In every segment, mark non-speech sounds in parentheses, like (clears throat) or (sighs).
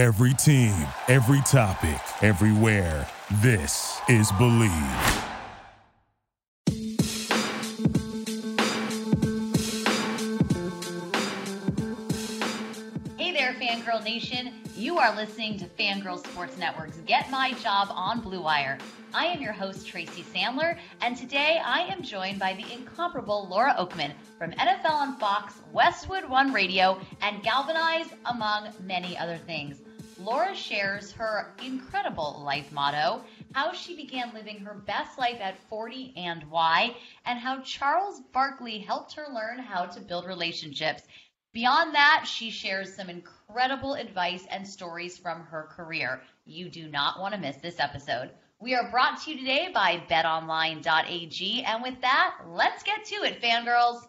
Every team, every topic, everywhere. This is Believe. Hey there, Fangirl Nation. You are listening to Fangirl Sports Network's Get My Job on Blue Wire. I am your host, Tracy Sandler, and today I am joined by the incomparable Laura Okmin from NFL on Fox, Westwood One Radio, and Galvanize, among many other things. Laura shares her incredible life motto, how she began living her best life at 40 and why, and how Charles Barkley helped her learn how to build relationships. Beyond that, she shares some incredible advice and stories from her career. You do not want to miss this episode. We are brought to you today by betonline.ag. And with that, let's get to it, fangirls.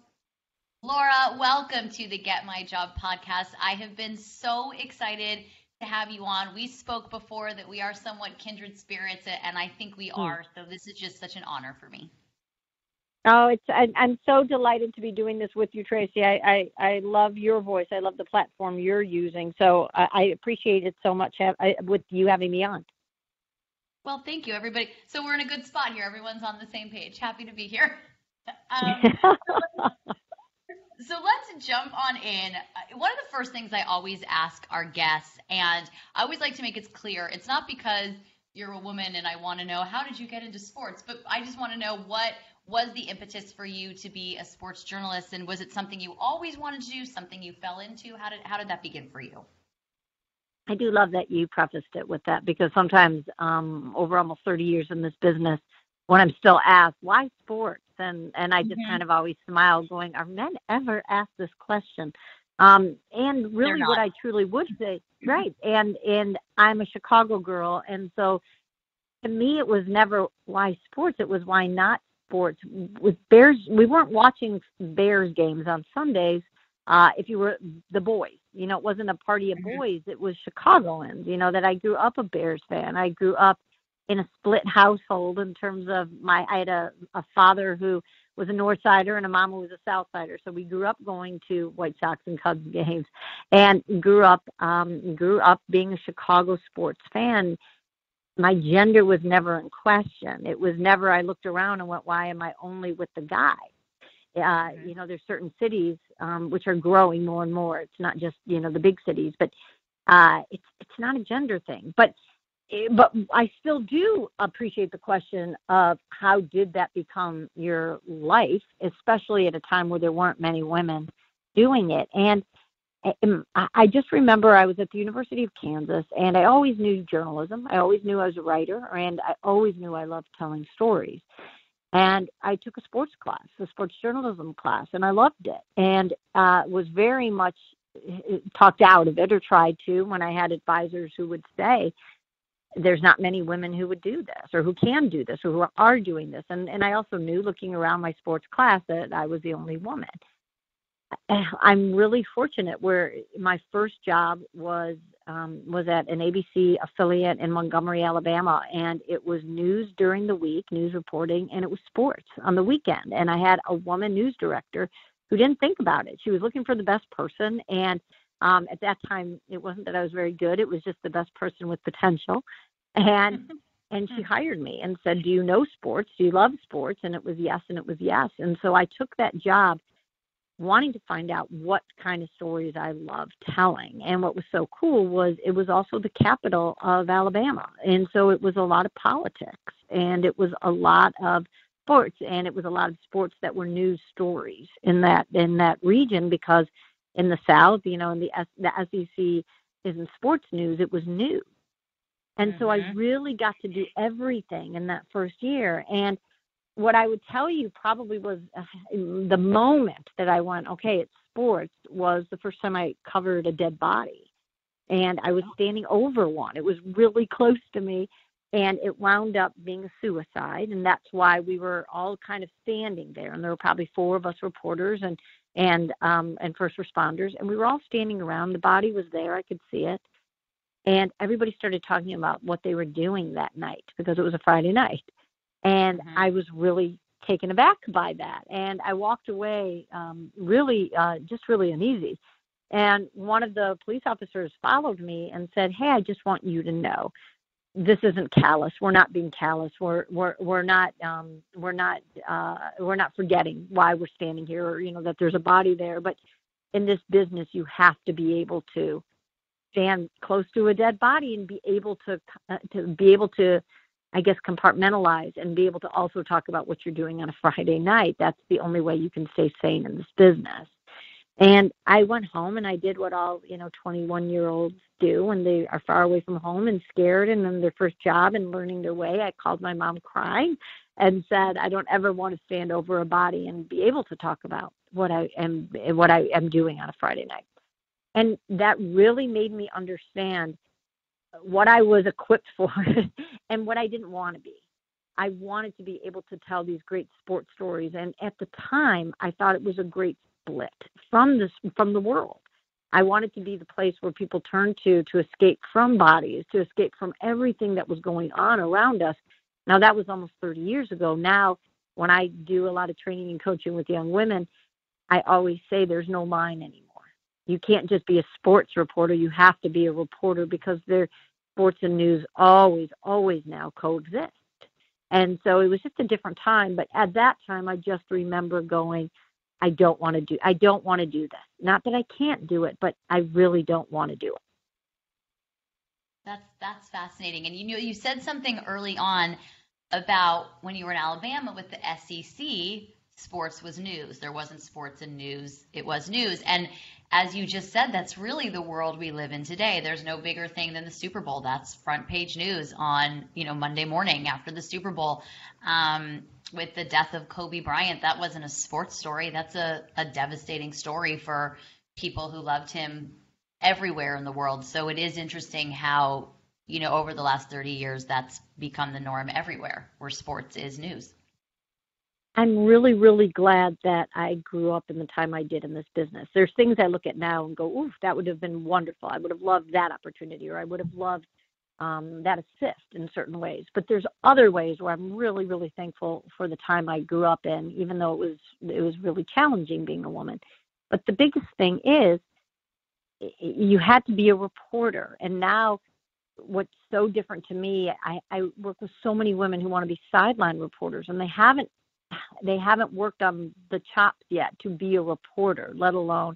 Laura, welcome to the Get My Job podcast. I have been so excited to have you on. We spoke before that we are somewhat kindred spirits, and I think we are. So this is just such an honor for me. Oh, it's I, I'm so delighted to be doing this with you, Tracy. I, I, I love your voice. I love the platform you're using. So I, I appreciate it so much have, I, with you having me on. Well, thank you, everybody. So we're in a good spot here. Everyone's on the same page. Happy to be here. (laughs) Um, so let's jump on in. Uh, One of the first things I always ask our guests, and I always like to make it clear, it's not because you're a woman and I want to know how did you get into sports, but I just want to know what was the impetus for you to be a sports journalist, and was it something you always wanted to do, something you fell into? How did how did that begin for you? I do love that you prefaced it with that because sometimes um, over almost 30 years in this business, when I'm still asked why sports, and and I just Mhm. kind of always smile, going, "Are men ever asked this question?" Um, and really, what I truly would say, (clears throat) right? And and I'm a Chicago girl, and so to me, it was never why sports. It was why not sports. With Bears, we weren't watching Bears games on Sundays. Uh, if you were the boys, you know, it wasn't a party of Mhm. boys. It was Chicagoans. You know that I grew up a Bears fan. I grew up in a split household in terms of my I had a, a father who was a North Sider and a mom who was a South Sider. So we grew up going to White Sox and Cubs games and grew up um grew up being a Chicago sports fan. My gender was never in question. It was never I looked around and went, Why am I only with the guy? Uh, Mhm. you know, there's certain cities um, which are growing more and more. It's not just you know the big cities, but uh, it's it's not a gender thing. But but I still do appreciate the question of how did that become your life, especially at a time where there weren't many women doing it. And um, I just remember I was at the University of Kansas, and I always knew journalism. I always knew I was a writer, and I always knew I loved telling stories. And I took a sports class, a sports journalism class, and I loved it, and uh, was very much eh, talked out of it or tried to when I had advisors who would say, there's not many women who would do this or who can do this or who are doing this. And and I also knew looking around my sports class that I was the only woman. (sighs) I'm really fortunate where my first job was um, was at an ABC affiliate in Montgomery, Alabama, and it was news during the week, news reporting, and it was sports on the weekend. And I had a woman news director who didn't think about it. She was looking for the best person, and um, at that time, it wasn't that I was very good; it was just the best person with potential. And and she hired me and said, "Do you know sports? Do you love sports?" And it was yes, and it was yes. And so I took that job, wanting to find out what kind of stories I loved telling. And what was so cool was it was also the capital of Alabama, and so it was a lot of politics, and it was a lot of sports, and it was a lot of sports that were news stories in that in that region because in the South, you know, in the S, the SEC isn't sports news; it was news. And so I Mhm. really got to do everything in that first year. And what I would tell you probably was uh, (sighs) the moment that I went, okay, it's sports, was the first time I covered a dead body. And I was standing over one. It was really (laughs) close to me. And it wound up being a suicide. And that's why we were all kind of standing there. And there were probably four of us reporters and and um, and first responders. And we were all standing around. The body was there. I could see it and everybody started talking about what they were doing that night because it was a Friday night. And Mhm. I was really taken aback by that. And I walked away um, really, uh, just really uneasy. And one of the police officers followed me and said, "Hey, I just want you to know, this isn't callous. We're not being callous. We're we're we're not um, we're not uh, we're not forgetting why we're standing here, or you know that there's a body there. But in this business, you have to be able to stand close to a dead body and be able to uh, to be able to I guess compartmentalize and be able to also talk about what you're doing on a Friday night. That's the only way you can stay sane in this business. And I went home and I did what all, you know, 21 year olds do when they are far away from home and scared and in their first job and learning their way. I called my mom crying and said, I don't ever want to stand over a body and be able to talk about what I am, what I am doing on a Friday night. And that really made me understand what I was equipped (laughs) for and what I didn't want to be. I wanted to be able to tell these great sports stories. And at the time, I thought it was a great split from this from the world. I wanted to be the place where people turned to to escape from bodies, to escape from everything that was going on around us. Now that was almost 30 years ago. Now when I do a lot of training and coaching with young women, I always say there's no line anymore. You can't just be a sports reporter, you have to be a reporter because their sports and news always always now coexist. And so it was just a different time, but at that time I just remember going I don't want to do I don't want to do this. Not that I can't do it, but I really don't want to do it. That's that's fascinating. And you know you said something early on about when you were in Alabama with the SEC, sports was news. There wasn't sports and news, it was news. And as you just said, that's really the world we live in today. There's no bigger thing than the Super Bowl. That's front page news on, you know, Monday morning after the Super Bowl. Um, with the death of Kobe Bryant, that wasn't a sports story. That's a, a devastating story for people who loved him everywhere in the world. So it is interesting how, you know, over the last 30 years, that's become the norm everywhere where sports is news. I'm really, really glad that I grew up in the time I did in this business. There's things I look at now and go, oof, that would have been wonderful. I would have loved that opportunity, or I would have loved um, that assist in certain ways. But there's other ways where I'm really, really thankful for the time I grew up in, even though it was it was really challenging being a woman. But the biggest thing is you had to be a reporter, and now what's so different to me, I, I work with so many women who want to be sideline reporters, and they haven't they haven't worked on the chops yet to be a reporter, let alone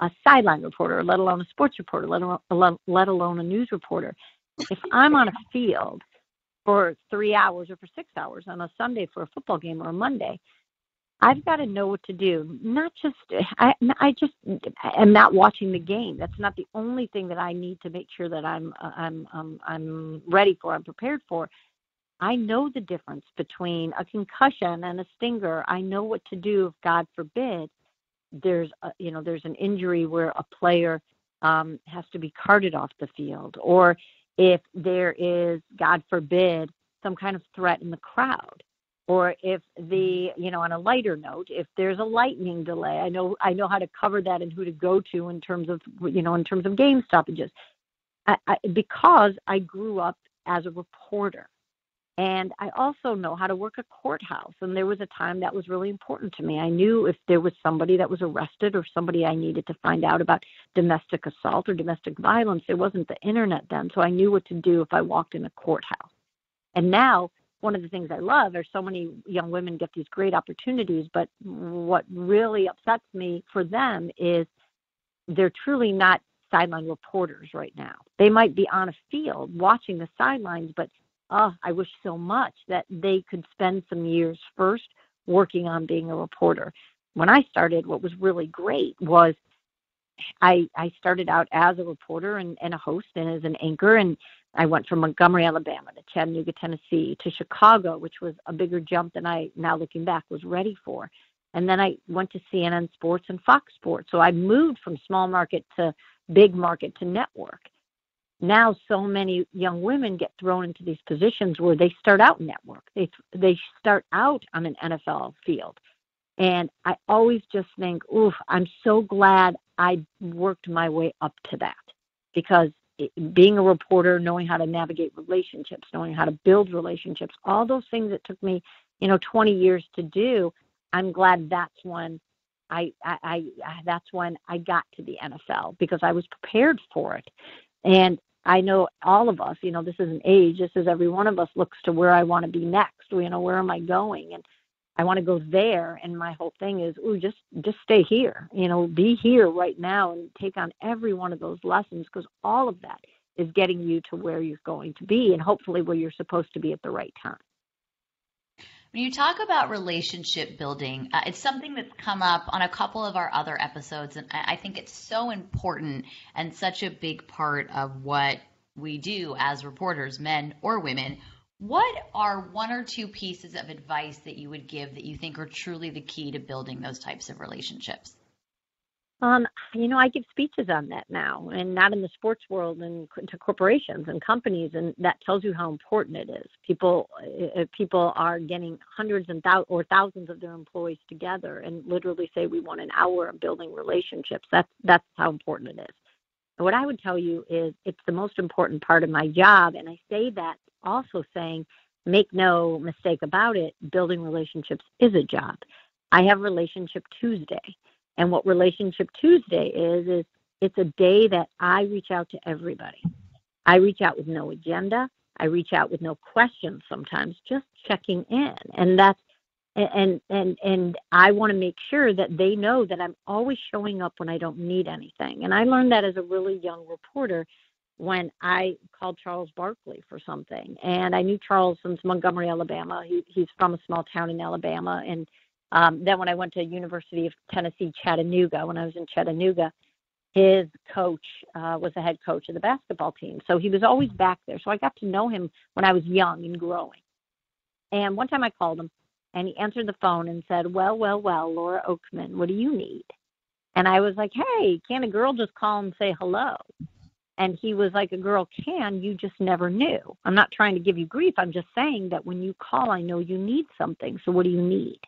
a sideline reporter, let alone a sports reporter, let alone, let alone a news reporter if I'm on a field for three hours or for six hours on a Sunday for a football game or a Monday, I've got to know what to do. Not just I, I just am not watching the game. That's not the only thing that I need to make sure that I'm I'm I'm I'm ready for. I'm prepared for. I know the difference between a concussion and a stinger. I know what to do if God forbid. There's a, you know there's an injury where a player um, has to be carted off the field, or if there is, God forbid, some kind of threat in the crowd or if the you know on a lighter note if there's a lightning delay. I know i know how to cover that and who to go to in terms of you know in terms of game stoppages. I, I, because i grew up as a reporter and I also know how to work a courthouse. And there was a time that was really important to me. I knew if there was somebody that was arrested or somebody I needed to find out about domestic assault or domestic violence, there wasn't the internet then. So I knew what to do if I walked in a courthouse. And now, one of the things I love are so many young women get these great opportunities, but what really upsets me for them is they're truly not sideline reporters right now. They might be on a field watching the sidelines, but oh, I wish so much that they could spend some years first working on being a reporter. When I started, what was really great was I I started out as a reporter and, and a host and as an anchor and I went from Montgomery, Alabama to Chattanooga, Tennessee to Chicago, which was a bigger jump than I now looking back was ready for. And then I went to CNN Sports and Fox Sports. So I moved from small market to big market to network now so many young women get thrown into these positions where they start out in network. They they start out on an NFL field. And I always just think oof I'm so glad I worked my way up to that. Because being a reporter knowing how to navigate relationships knowing how to build relationships all those things that took me you know 20 years to do I'm glad that's when I, I, I, that's when I got to the NFL because I was prepared for it. And I know all of us, you know, this is an age, this is every one of us looks to where I want to be next. You know, where am I going? And I want to go there. And my whole thing is, ooh, just just stay here. You know, be here right now and take on every one of those lessons because all of that is getting you to where you're going to be and hopefully where you're supposed to be at the right time. When you talk about relationship building, uh, it's something that's come up on a couple of our other episodes, and I think it's so important and such a big part of what we do as reporters, men or women. What are one or two pieces of advice that you would give that you think are truly the key to building those types of relationships? Um, you know, I give speeches on that now, and not in the sports world, and to corporations and companies, and that tells you how important it is. People, uh, people are getting hundreds and thou- or thousands of their employees together, and literally say we want an hour of building relationships. That's that's how important it is. And what I would tell you is it's the most important part of my job, and I say that also saying, make no mistake about it, building relationships is a job. I have Relationship Tuesday and what Relationship Tuesday is, is it's a day that I reach out to everybody. I reach out with no agenda. I reach out with no questions sometimes, just checking in. And that's and and and I want to make sure that they know that I'm always showing up when I don't need anything. And I learned that as a really young reporter when I called Charles Barkley for something. And I knew Charles since Montgomery, Alabama. He, he's from a small town in Alabama and um, then when I went to University of Tennessee Chattanooga, when I was in Chattanooga, his coach uh, was the head coach of the basketball team. So he was always back there. So I got to know him when I was young and growing. And one time I called him and he answered the phone and said, Well, well, well, Laura Okmin, what do you need? And I was like, Hey, can a girl just call and say hello? And he was like, A girl can, you just never knew. I'm not trying to give you grief. I'm just saying that when you call, I know you need something. So what do you need?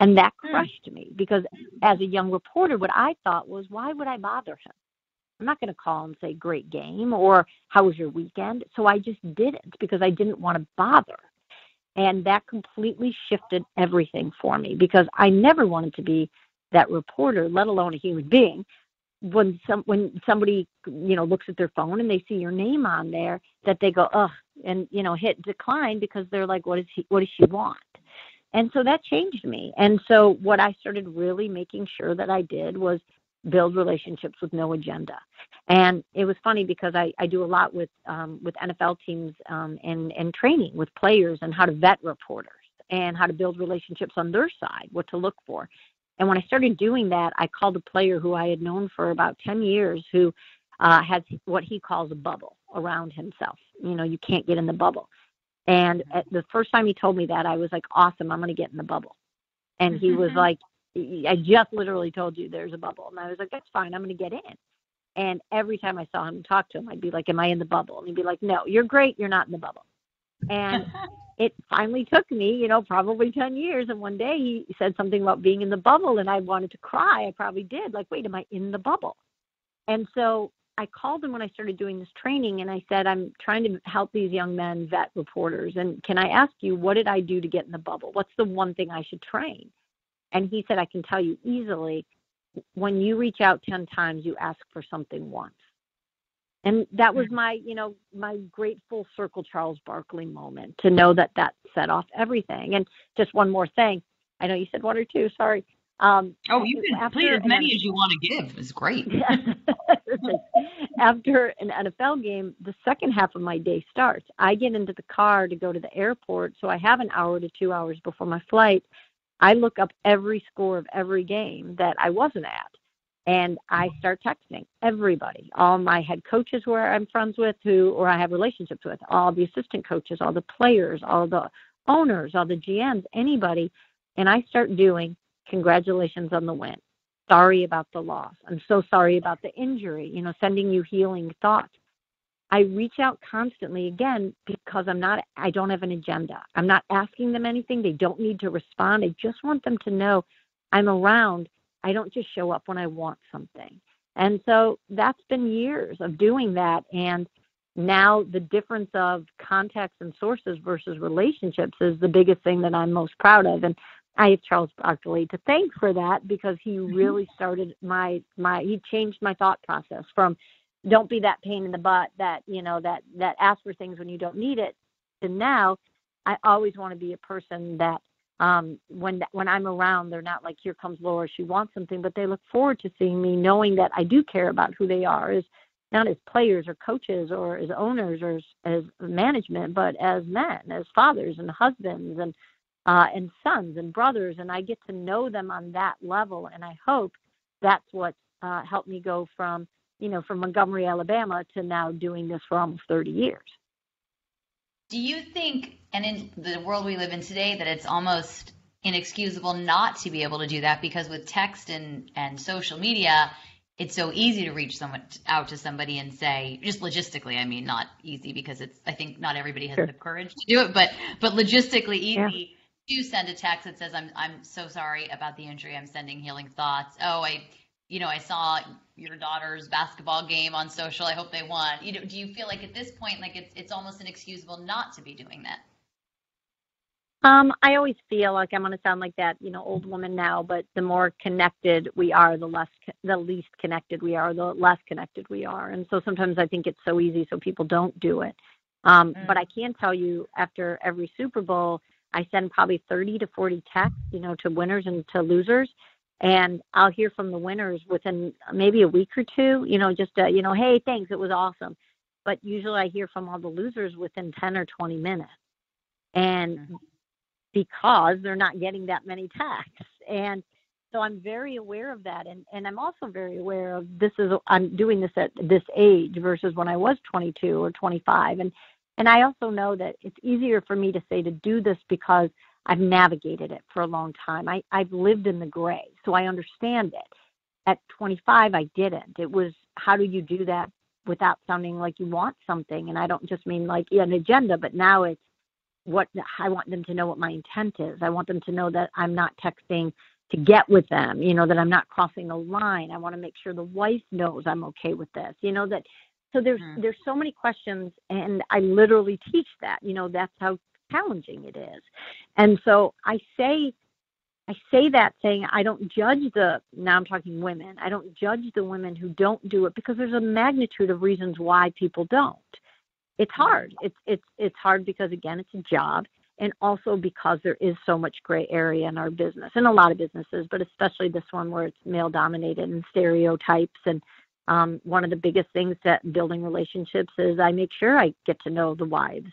And that hmm. crushed me because as a young reporter, what I thought was, why would I bother him? I'm not going to call and say, great game or how was your weekend? So I just didn't because I didn't want to bother. And that completely shifted everything for me because I never wanted to be that reporter, let alone a human being. When some when somebody you know looks at their phone and they see your name on there, that they go ugh and you know hit decline because they're like, what is he? What does she want? And so that changed me. And so what I started really making sure that I did was build relationships with no agenda. And it was funny because I, I do a lot with um, with NFL teams um, and and training with players and how to vet reporters and how to build relationships on their side, what to look for. And when I started doing that, I called a player who I had known for about 10 years who uh, has what he calls a bubble around himself. You know, you can't get in the bubble. And mm-hmm. the first time he told me that, I was like, awesome, I'm going to get in the bubble. And he was mm-hmm. like, I just literally told you there's a bubble. And I was like, that's fine, I'm going to get in. And every time I saw him talk to him, I'd be like, am I in the bubble? And he'd be like, no, you're great, you're not in the bubble. And (laughs) it finally took me, you know, probably 10 years. And one day he said something about being in the bubble, and I wanted to cry. I probably did. Like, wait, am I in the bubble? And so I called him when I started doing this training and I said, I'm trying to help these young men vet reporters. And can I ask you, what did I do to get in the bubble? What's the one thing I should train? And he said, I can tell you easily when you reach out 10 times, you ask for something once. And that was my, you know, my great full circle Charles Barkley moment to know that that set off everything. And just one more thing. I know you said one or two, sorry. Um, oh, you can please as many as you want to give. It's great. (laughs) after an NFL game, the second half of my day starts. I get into the car to go to the airport, so I have an hour to two hours before my flight. I look up every score of every game that I wasn't at, and I start texting everybody, all my head coaches where I'm friends with, who or I have relationships with, all the assistant coaches, all the players, all the owners, all the GMs, anybody, and I start doing Congratulations on the win. Sorry about the loss. I'm so sorry about the injury, you know, sending you healing thoughts. I reach out constantly again because I'm not I don't have an agenda. I'm not asking them anything. They don't need to respond. I just want them to know I'm around. I don't just show up when I want something. And so that's been years of doing that and now the difference of contacts and sources versus relationships is the biggest thing that I'm most proud of and I have Charles Barkley to thank for that because he mm-hmm. really started my my he changed my thought process from don't be that pain in the butt that you know that that ask for things when you don't need it to now I always want to be a person that um when when I'm around they're not like here comes Laura she wants something but they look forward to seeing me knowing that I do care about who they are as not as players or coaches or as owners or as, as management but as men as fathers and husbands and uh, and sons and brothers, and I get to know them on that level. And I hope that's what uh, helped me go from, you know, from Montgomery, Alabama, to now doing this for almost 30 years. Do you think, and in the world we live in today, that it's almost inexcusable not to be able to do that because with text and, and social media, it's so easy to reach someone out to somebody and say just logistically i mean not easy because it's i think not everybody has sure. the courage to do it but but logistically easy do send a text that says, I'm, I'm so sorry about the injury. I'm sending healing thoughts. Oh, I, you know, I saw your daughter's basketball game on social. I hope they won. You know, do you feel like at this point, like it's, it's almost inexcusable not to be doing that? Um, I always feel like I'm going to sound like that, you know, old woman now, but the more connected we are, the less, the least connected we are, the less connected we are. And so sometimes I think it's so easy so people don't do it. Um, mm. But I can tell you after every Super Bowl, I send probably 30 to 40 texts, you know, to winners and to losers. And I'll hear from the winners within maybe a week or two, you know, just, uh, you know, hey, thanks, it was awesome. But usually I hear from all the losers within 10 or 20 minutes. And mm-hmm. because they're not getting that many texts. And so I'm very aware of that. And, and I'm also very aware of this is, I'm doing this at this age versus when I was 22 or 25. And and I also know that it's easier for me to say to do this because I've navigated it for a long time. I, I've lived in the gray, so I understand it. At 25, I didn't. It was how do you do that without sounding like you want something? And I don't just mean like an agenda, but now it's what I want them to know what my intent is. I want them to know that I'm not texting to get with them, you know, that I'm not crossing the line. I want to make sure the wife knows I'm okay with this, you know, that so there's mm-hmm. there's so many questions, and I literally teach that. You know, that's how challenging it is. And so I say I say that saying I don't judge the now I'm talking women. I don't judge the women who don't do it because there's a magnitude of reasons why people don't. It's mm-hmm. hard. It's it's it's hard because again it's a job and also because there is so much gray area in our business and a lot of businesses, but especially this one where it's male dominated and stereotypes and um, one of the biggest things that building relationships is I make sure I get to know the wives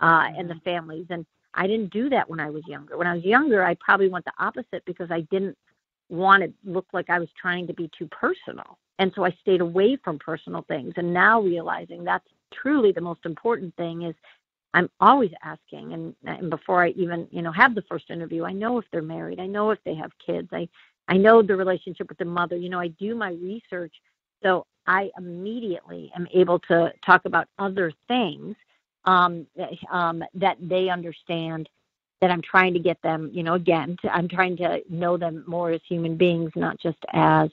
uh, and the mm-hmm. families. And I didn't do that when I was younger. When I was younger, I probably went the opposite because I didn't want to look like I was trying to be too personal. And so I stayed away from personal things. And now realizing that's truly the most important thing is I'm always asking and, and before I even, you know, have the first interview, I know if they're married, I know if they have kids, I I know the relationship with the mother. You know, I do my research so I immediately am able to talk about other things um, um, that they understand that I'm trying to get them, you know, again, to, I'm trying to know them more as human beings, not just as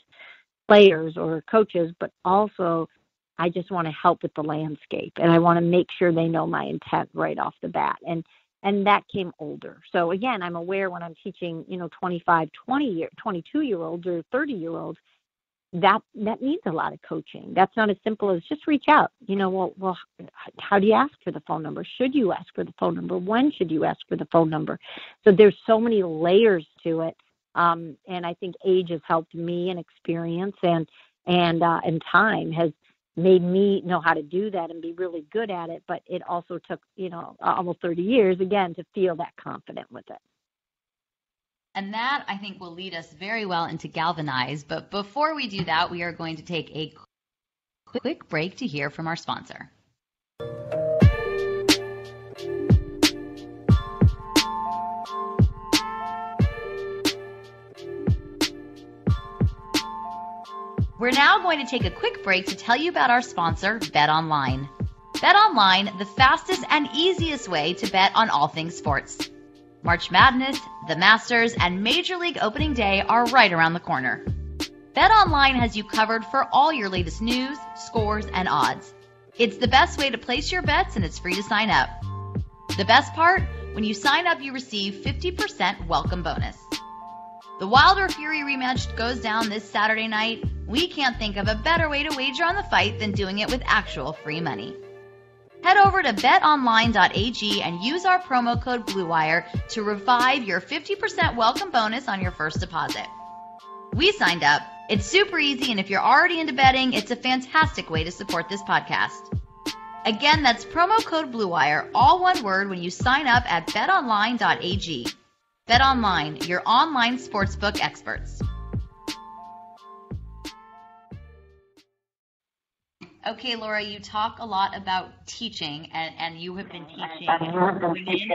players or coaches, but also I just want to help with the landscape and I want to make sure they know my intent right off the bat. And and that came older. So again, I'm aware when I'm teaching, you know, 25, 20 year, 22 year olds or 30 year olds, that that needs a lot of coaching. That's not as simple as just reach out. You know, well, well, how do you ask for the phone number? Should you ask for the phone number? When should you ask for the phone number? So there's so many layers to it, um, and I think age has helped me and experience and and uh, and time has made me know how to do that and be really good at it. But it also took you know almost 30 years again to feel that confident with it. And that I think will lead us very well into Galvanize. But before we do that, we are going to take a quick break to hear from our sponsor. We're now going to take a quick break to tell you about our sponsor, Bet Online. Bet Online, the fastest and easiest way to bet on all things sports. March Madness, the Masters, and Major League Opening Day are right around the corner. BetOnline has you covered for all your latest news, scores, and odds. It's the best way to place your bets and it's free to sign up. The best part? When you sign up, you receive 50% welcome bonus. The Wilder Fury rematch goes down this Saturday night. We can't think of a better way to wager on the fight than doing it with actual free money. Head over to betonline.ag and use our promo code BLUEWIRE to revive your 50% welcome bonus on your first deposit. We signed up. It's super easy, and if you're already into betting, it's a fantastic way to support this podcast. Again, that's promo code BLUEWIRE, all one word, when you sign up at betonline.ag. BetOnline, your online sportsbook experts. Okay, Laura, you talk a lot about teaching, and, and you have been teaching women,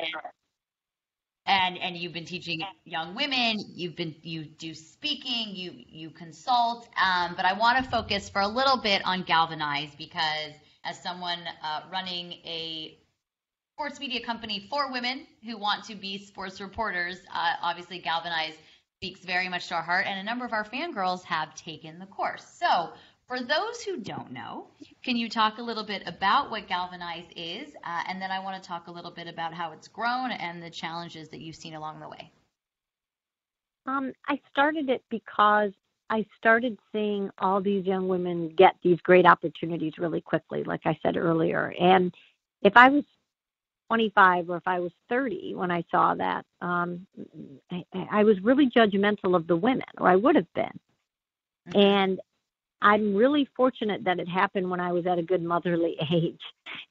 and and you've been teaching young women. You've been you do speaking, you you consult, um, but I want to focus for a little bit on Galvanize because as someone uh, running a sports media company for women who want to be sports reporters, uh, obviously Galvanize speaks very much to our heart, and a number of our fangirls have taken the course. So for those who don't know, can you talk a little bit about what Galvanize is? Uh, and then I want to talk a little bit about how it's grown and the challenges that you've seen along the way. Um, I started it because I started seeing all these young women get these great opportunities really quickly, like I said earlier. And if I was 25 or if I was 30 when I saw that, um, I, I was really judgmental of the women, or I would have been. Mm-hmm. And I'm really fortunate that it happened when I was at a good motherly (laughs) age.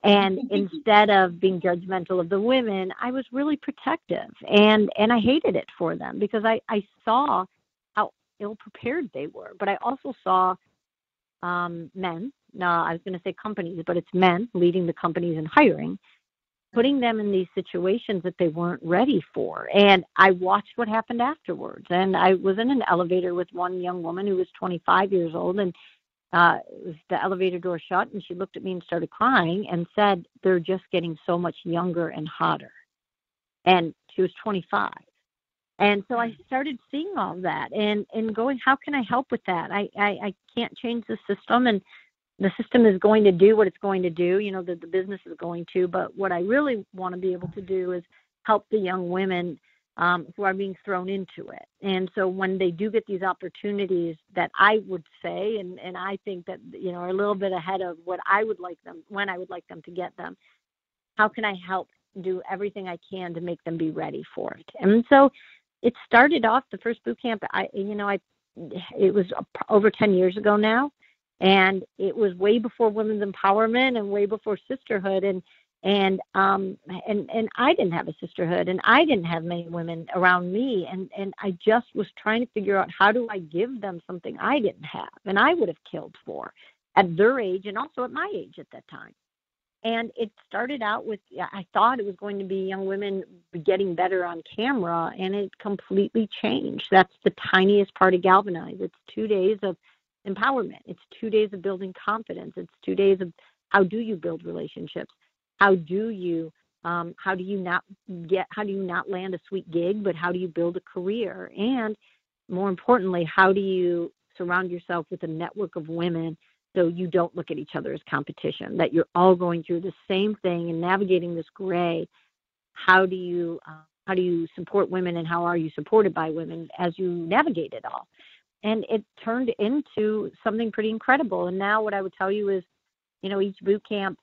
And (laughs) instead of being judgmental of the women, I was really protective and and I hated it for them because I I saw how ill prepared they were. But I also saw um men, no, I was going to say companies, but it's men leading the companies and hiring putting them in these situations that they weren't ready for. And I watched what happened afterwards. And I was in an elevator with one young woman who was 25 years old, and uh, the elevator door shut, and she looked at me and started crying and said, "They're just getting so much younger and hotter." And she was 25. And so I started seeing all that and and going, how can I help with that? I I, I can't change the system, and the system is going to do what it's going to do, you know, the, the business is going to. But what I really want to be able to do is help the young women um, who are being thrown into it. And so when they do get these opportunities that I would say, and, and I think that, you know, are a little bit ahead of what I would like them, when I would like them to get them, how can I help do everything I can to make them be ready for it? And so it started off the first boot camp. I, you know, I, it was over 10 years ago now and it was way before women's empowerment and way before sisterhood and and um and and I didn't have a sisterhood and I didn't have many women around me and and I just was trying to figure out how do I give them something I didn't have and I would have killed for at their age and also at my age at that time. And it started out with I thought it was going to be young women getting better on camera and it completely changed. That's the tiniest part of Galvanize. It's 2 days of empowerment. It's two days of building confidence. It's two days of how do you build relationships? How do you um, how do you not get how do you not land a sweet gig, but how do you build a career? And more importantly, how do you surround yourself with a network of women so you don't look at each other as competition, that you're all going through the same thing and navigating this gray. How do you uh, how do you support women and how are you supported by women as you navigate it all? And it turned into something pretty incredible. And now, what I would tell you is, you know, each boot camp,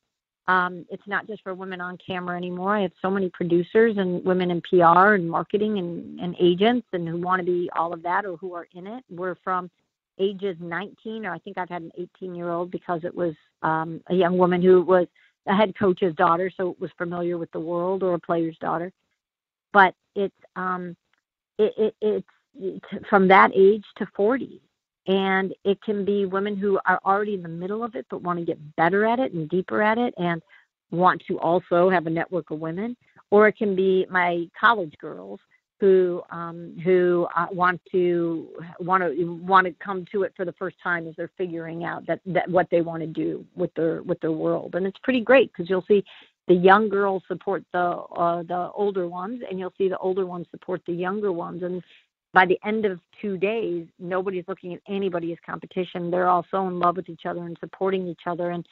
um, it's not just for women on camera anymore. I have so many producers and women in PR and marketing and, and agents and who want to be all of that or who are in it. We're from ages 19, or I think I've had an 18 year old because it was um, a young woman who was a head coach's daughter, so it was familiar with the world, or a player's daughter. But it's um, it, it, it's from that age to 40 and it can be women who are already in the middle of it but want to get better at it and deeper at it and want to also have a network of women. Or it can be my college girls who um, who uh, want to want to want to come to it for the first time as they're figuring out that, that what they want to do with their with their world. And it's pretty great because you'll see the young girls support the uh, the older ones and you'll see the older ones support the younger ones. And by the end of two days, nobody's looking at anybody as competition. They're all so in love with each other and supporting each other. And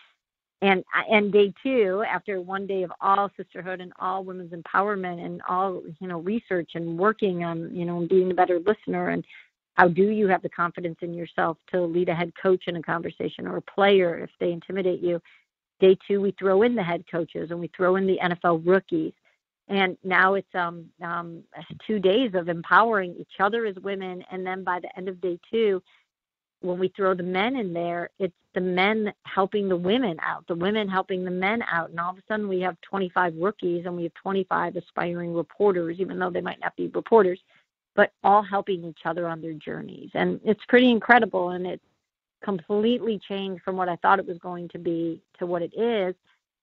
and and day two after one day of all sisterhood and all women's empowerment and all you know research and working on you know being a better listener and how do you have the confidence in yourself to lead a head coach in a conversation or a player if they intimidate you day two we throw in the head coaches and we throw in the nfl rookies and now it's um, um, two days of empowering each other as women and then by the end of day two when we throw the men in there, it's the men helping the women out, the women helping the men out. And all of a sudden we have 25 rookies and we have 25 aspiring reporters, even though they might not be reporters, but all helping each other on their journeys. And it's pretty incredible. And it's completely changed from what I thought it was going to be to what it is.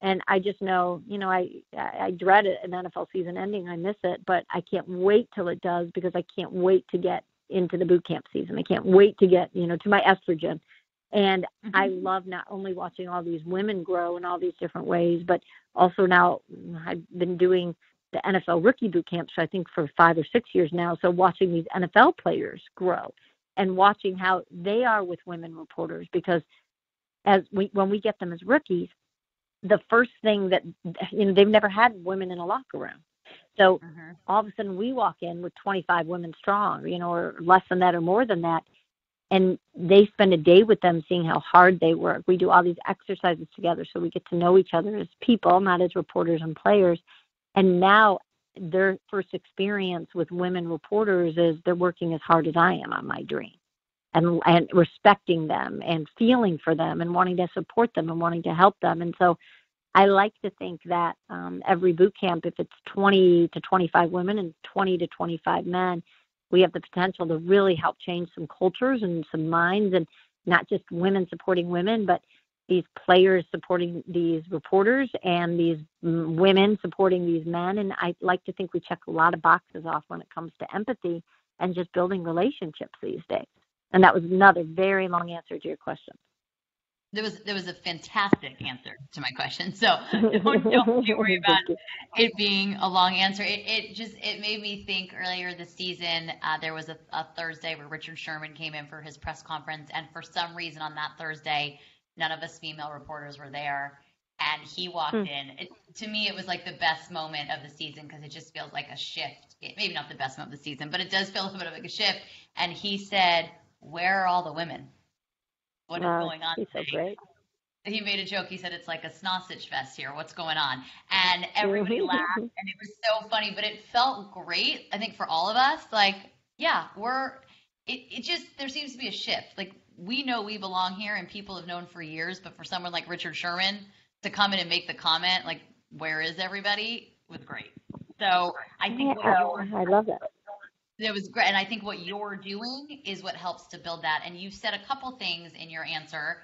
And I just know, you know, I I dread an NFL season ending. I miss it, but I can't wait till it does because I can't wait to get into the boot camp season. I can't wait to get, you know, to my estrogen. And mm-hmm. I love not only watching all these women grow in all these different ways, but also now I've been doing the NFL rookie boot camps, I think for five or six years now. So watching these NFL players grow and watching how they are with women reporters because as we when we get them as rookies, the first thing that you know they've never had women in a locker room. So mm-hmm. all of a sudden we walk in with 25 women strong, you know, or less than that or more than that. And they spend a day with them seeing how hard they work. We do all these exercises together so we get to know each other as people, not as reporters and players. And now their first experience with women reporters is they're working as hard as I am on my dream and and respecting them and feeling for them and wanting to support them and wanting to help them. And so I like to think that um, every boot camp, if it's 20 to 25 women and 20 to 25 men, we have the potential to really help change some cultures and some minds, and not just women supporting women, but these players supporting these reporters and these women supporting these men. And I like to think we check a lot of boxes off when it comes to empathy and just building relationships these days. And that was another very long answer to your question there was there was a fantastic answer to my question. So (laughs) don't, don't (laughs) worry about it being a long answer. It, it just it made me think earlier this season uh, there was a, a, Thursday where Richard Sherman came in for his press conference, and for some reason on that Thursday, none of us female reporters were there, and he walked hmm. in. It, to me, it was like the best moment of the season because it just feels like a shift. It, maybe not the best moment of the season, but it does feel a bit of like a shift. And he said, "Where are all the women?" What is going on? He's so great. He made a joke. He said it's like a sausage fest here. What's going on? And everybody mm-hmm. laughed, and it was so funny. But it felt great. I think for all of us, like, yeah, we're. It, it just there seems to be a shift. Like we know we belong here, and people have known for years. But for someone like Richard Sherman to come in and make the comment, like, "Where is everybody?" was great. So I think yeah, I love that it was great. And I think what you're doing is what helps to build that. And you said a couple things in your answer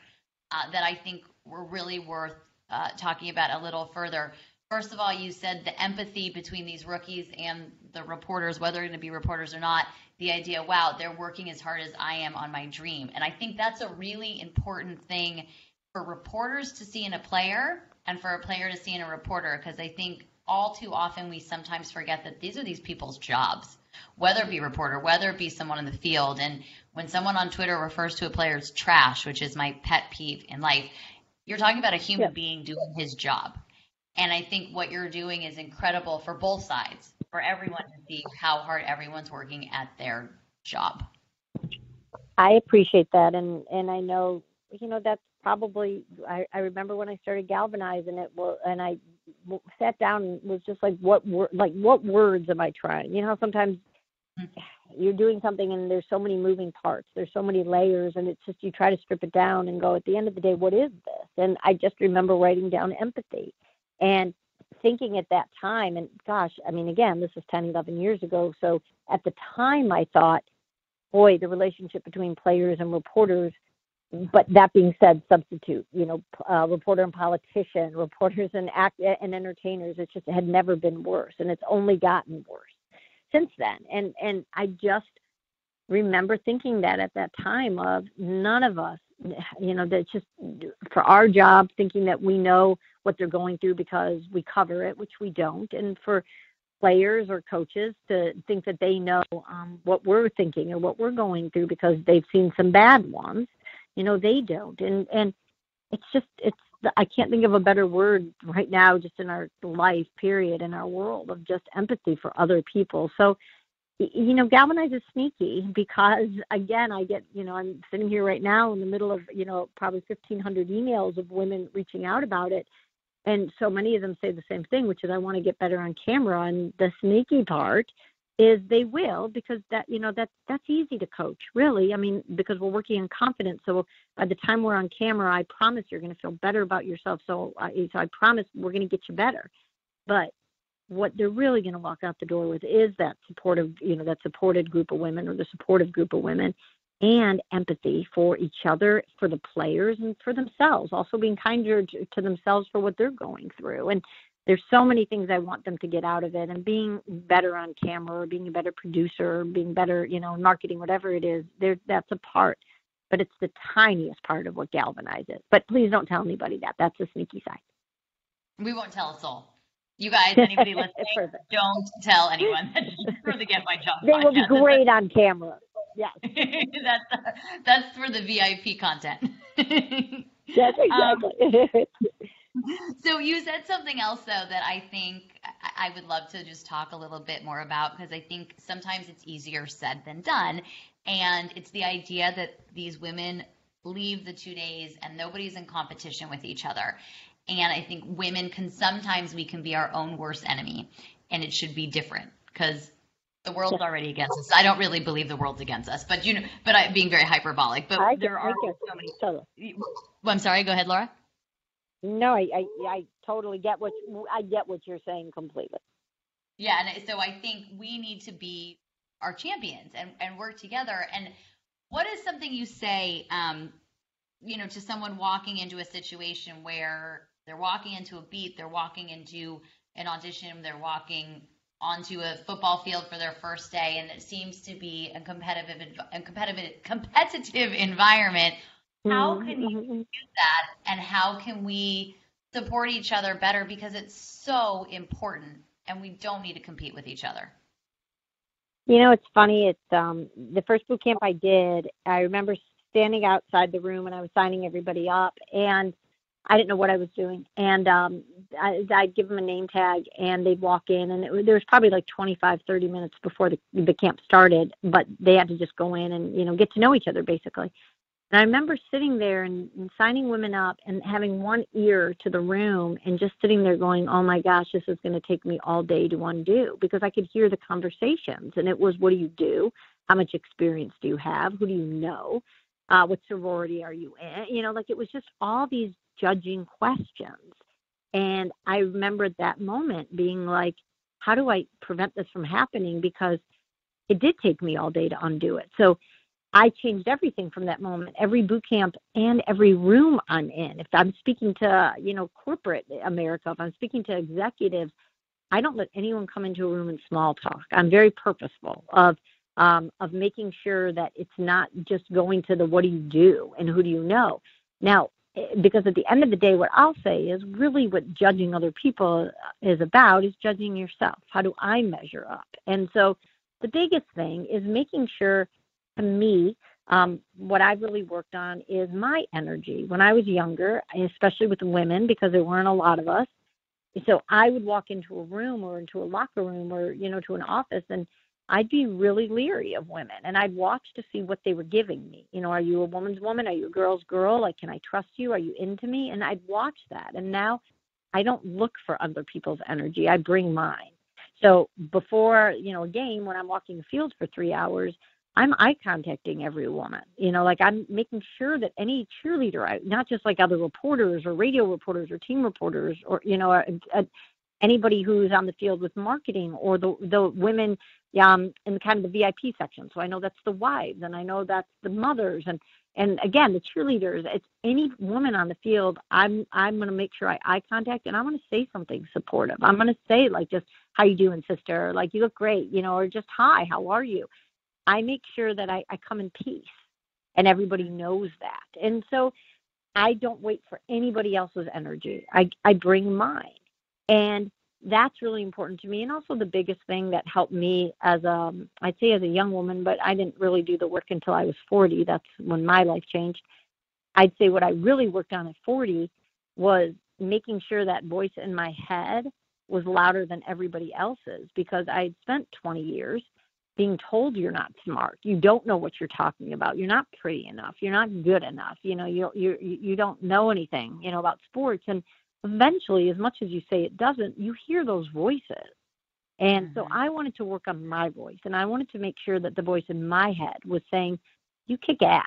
uh, that I think were really worth uh, talking about a little further. First of all, you said the empathy between these rookies and the reporters, whether they're going to be reporters or not, the idea, wow, they're working as hard as I am on my dream. And I think that's a really important thing for reporters to see in a player and for a player to see in a reporter, because I think all too often we sometimes forget that these are these people's jobs whether it be a reporter, whether it be someone in the field. And when someone on Twitter refers to a player as trash, which is my pet peeve in life, you're talking about a human yeah. being doing his job. And I think what you're doing is incredible for both sides, for everyone to see how hard everyone's working at their job. I appreciate that, and and I know you know that's probably I, I remember when I started galvanizing it well and I sat down and was just like what word like what words am I trying you know sometimes mm-hmm. you're doing something and there's so many moving parts there's so many layers and it's just you try to strip it down and go at the end of the day what is this and I just remember writing down empathy and thinking at that time and gosh I mean again this was 10 11 years ago so at the time I thought boy the relationship between players and reporters but that being said, substitute, you know, uh, reporter and politician, (laughs) reporters and act and entertainers. It just had never been worse, and it's only gotten worse since then. And and I just remember thinking that at that time of none of us, (sighs) you know, that just for our job, thinking that we know what they're going through because we cover it, which we don't, and for players or coaches to think that they know um, what we're thinking or what we're going through because they've seen some bad ones you know they don't and and it's just it's I can't think of a better word right now, just in our life, period, in our world of just empathy for other people. So, you know, galvanize is sneaky because again, I get, you know, I'm sitting here right now in the middle of, you know, probably 1,500 emails of women reaching out about it. And so many of them say the same thing, which is I want to get better on camera. And the sneaky part is they will because that you know that that's easy to coach really. I mean because we're working in confidence. So by the time we're on camera i promise you're going to feel better about yourself. So i so i promise we're going to get you better. But what they're really going to walk out the door with is that supportive you know that supported group of women or the supportive group of women and empathy for each other for the players and for themselves. Also being kinder to themselves for what they're going through. And there's so many things I want them to get out of it and being better on camera or being a better producer or being better, you know, marketing, whatever it is, there that's a part. But it's the tiniest part of what galvanizes. But please don't tell anybody that. That's the sneaky side. We won't tell a soul. You guys, anybody (laughs) listening, don't tell anyone that (laughs) for the Get My Job. They will be great on camera. Yes. (laughs) that's that's for the VIP content. yes, exactly. Um, (laughs) so you said something else though that I think I would love to just talk a little bit more about because I think sometimes it's easier said than done. And it's the idea that these women leave the two days and nobody's in competition with each other. And I think women can sometimes we can be our own worst enemy and it should be different because the world's already against us. I don't really believe the world's against us, but you know, but I, being very hyperbolic. But I there are so many. Well, I'm sorry. Go ahead, Laura. No, I, I, I totally get what I get what you're saying completely. Yeah, and so I think we need to be our champions and, and work together. And what is something you say, um, you know, to someone walking into a situation where they're walking into a beat, they're walking into an audition, they're walking onto a football field for their first day, and it seems to be a competitive, a competitive, competitive environment how mm-hmm, can you mm-hmm. do that and how can we support each other better? Because it's so important and we don't need to compete with each other. You know it's funny it's um the first boot camp i did i remember standing outside the room and i was signing everybody up and i didn't know what i was doing and um I, i'd give them a name tag and they'd walk in and it, there was probably like 25 30 minutes before the the camp started but they had to just go in and you know get to know each other basically and I remember sitting there and, and signing women up and having one ear to the room and just sitting there going, oh my gosh, this is going to take me all day to undo because I could hear the conversations. And it was, what do you do? How much experience do you have? Who do you know? Uh, what sorority are you in? You know, like it was just all these judging questions. And I remember that moment being like, how do I prevent this from happening? Because it did take me all day to undo it. So I changed everything from that moment. Every boot camp and every room I'm in. If I'm speaking to, you know, corporate America, if I'm speaking to executives, I don't let anyone come into a room and small talk. I'm very purposeful of um, of making sure that it's not just going to the what do you do and who do you know. Now, eh, because at the end of the day, what I'll say is really what judging other people is about is judging yourself. How do I measure up? And so the biggest thing is making sure to me, um, what I've really worked on is my energy. When I was younger, especially with women, because there weren't a lot of us, so I would walk into a room or into a locker room or you know to an office, and I'd be really leery of women, and I'd watch to see what they were giving me. You know, are you a woman's woman? Are you a girl's girl? Like, can I trust you? Are you into me? And I'd watch that, and now I don't look for other people's energy. I bring mine. So before you know a game, when I'm walking the field for three hours, I'm eye contacting every woman. You know, like I'm making sure that any cheerleader, not just like other reporters or radio reporters or team reporters or you know, uh, uh, anybody who's on the field with marketing or the the women um, in kind of the VIP section. So I know that's the wives and I know that's the mothers and and again the cheerleaders. It's any woman on the field. I'm I'm going to make sure I eye contact and I'm going to say something supportive. I'm going to say like just how you doing, sister? Like you look great, you know, or just hi, how are you? I make sure that I, I come in peace and everybody knows that. And so I don't wait for anybody else's energy. I, I bring mine. And that's really important to me. And also the biggest thing that helped me as a, I'd say as a young woman, but I didn't really do the work until I was 40. That's when my life changed. I'd say what I really worked on at 40 was making sure that voice in my head was louder than everybody else's because I had spent 20 years being told you're not smart. You don't know what you're talking about. You're not pretty enough. You're not good enough. You know, you you you don't know anything, you know, about sports and eventually as much as you say it doesn't, you hear those voices. And mm-hmm. so I wanted to work on my voice and I wanted to make sure that the voice in my head was saying, You kick ass.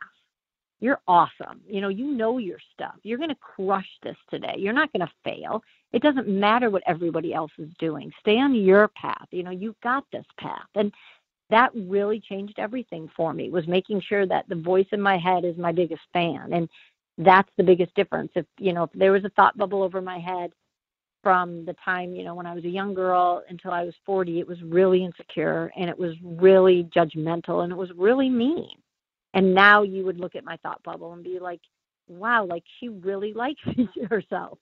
You're awesome. You know, you know your stuff. You're going to crush this today. You're not going to fail. It doesn't matter what everybody else is doing. Stay on your path. You know, you've got this path. And that really changed everything for me was making sure that the voice in my head is my biggest fan. And that's the biggest difference. If you know if there was a thought bubble over my head from the time you know when i was a young girl until i was 40 it was really insecure and it was really judgmental and it was really mean. And now you would look at my thought bubble and be like wow like she really (laughs) likes herself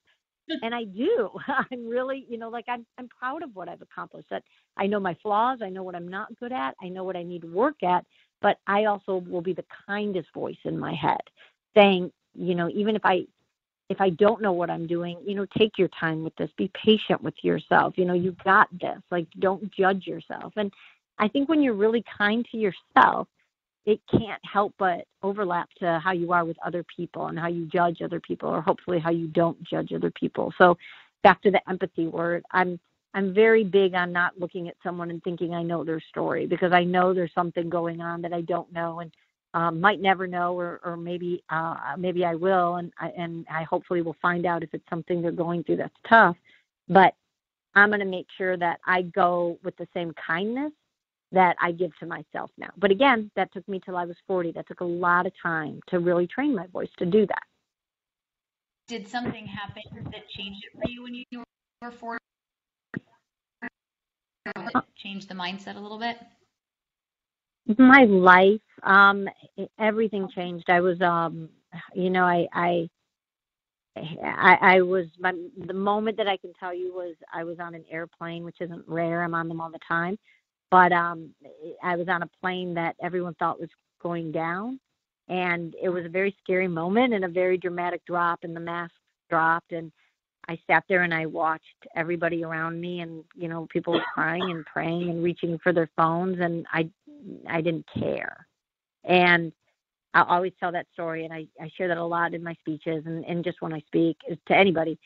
and I do. (laughs) I'm really, you know, like I'm I'm proud of what I've accomplished. That I know my flaws, I know what I'm not good at, I know what I need to work at, but I also will be the kindest voice in my head saying, you know, even if I if I don't know what I'm doing, you know, take your time with this. Be patient with yourself. You know, you got this. Like don't judge yourself. And I think when you're really kind to yourself, it can't help but overlap to how you are with other people and how you judge other people or hopefully how you don't judge other people. So back to the empathy word i'm i'm very big on not looking at someone and thinking i know their story because i know there's something going on that i don't know and um, might never know or, or maybe uh, maybe i will and I, and i hopefully will find out if it's something they're going through that's tough. But i'm going to make sure that i go with the same kindness that I give to myself now. But again, that took me till I was 40. That took a lot of time to really train my voice to do that. Did something happen that changed it for you when you were 40? Changed the mindset a little bit? My life, um, everything changed. I was, um, you know, I, I, I, I was my, the moment that I can tell you was I was on an airplane, which isn't rare. I'm on them all the time but um, I was on a plane that everyone thought was going down, and it was a very scary moment and a very dramatic drop, and the mask dropped, and I sat there and I watched everybody around me, and you know, people were crying and praying and reaching for their phones, and I, I didn't care, and I always tell that story, and I, I share that a lot in my speeches and, and just when I speak to anybody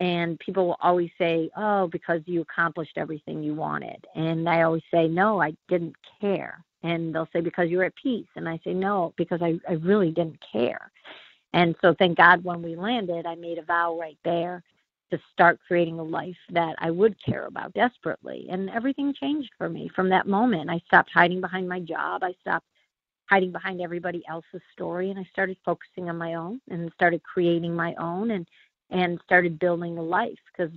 and people will always say, "Oh, because you accomplished everything you wanted." And I always say, "No, I didn't care." And they'll say, "Because you're at peace." And I say, "No, because I I really didn't care." And so thank God when we landed, I made a vow right there to start creating a life that I would care about desperately. And everything changed for me from that moment. I stopped hiding behind my job. I stopped hiding behind everybody else's story and I started focusing on my own and started creating my own and and started building a life because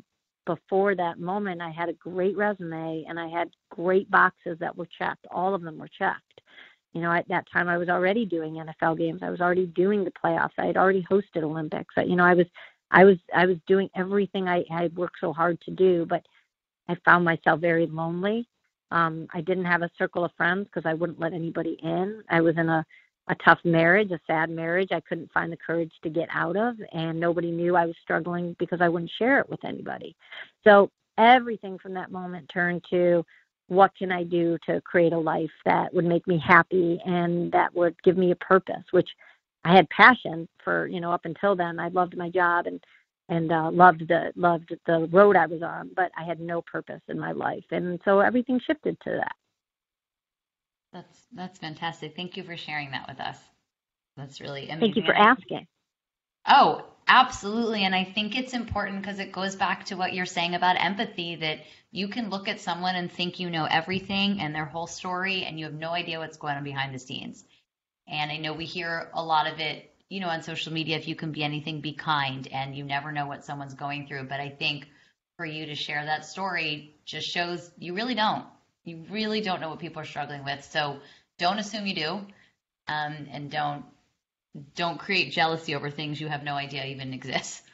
before that moment I had a great resume and I had great boxes that were checked. All of them were checked. You know, at that time I was already doing NFL games. I was already doing the playoffs. I had already hosted Olympics. You know, I was I was I was doing everything I had worked so hard to do, but I found myself very lonely. Um, I didn't have a circle of friends because I wouldn't let anybody in. I was in a a tough marriage, a sad marriage I couldn't find the courage to get out of, and nobody knew I was struggling because I wouldn't share it with anybody. So everything from that moment turned to what can I do to create a life that would make me happy and that would give me a purpose, which I had passion for, you know, up until then. I loved my job and and uh, loved the loved the road I was on, but I had no purpose in my life, and so everything shifted to that. That's that's fantastic. Thank you for sharing that with us. That's really amazing. Thank you for asking. Oh, absolutely. And I think it's important because it goes back to what you're saying about empathy that you can look at someone and think you know everything and their whole story and you have no idea what's going on behind the scenes. And I know we hear a lot of it, you know, on social media if you can be anything, be kind and you never know what someone's going through. But I think for you to share that story just shows you really don't you really don't know what people are struggling with. So don't assume you do, um, and don't don't create jealousy over things you have no idea even exist. (laughs)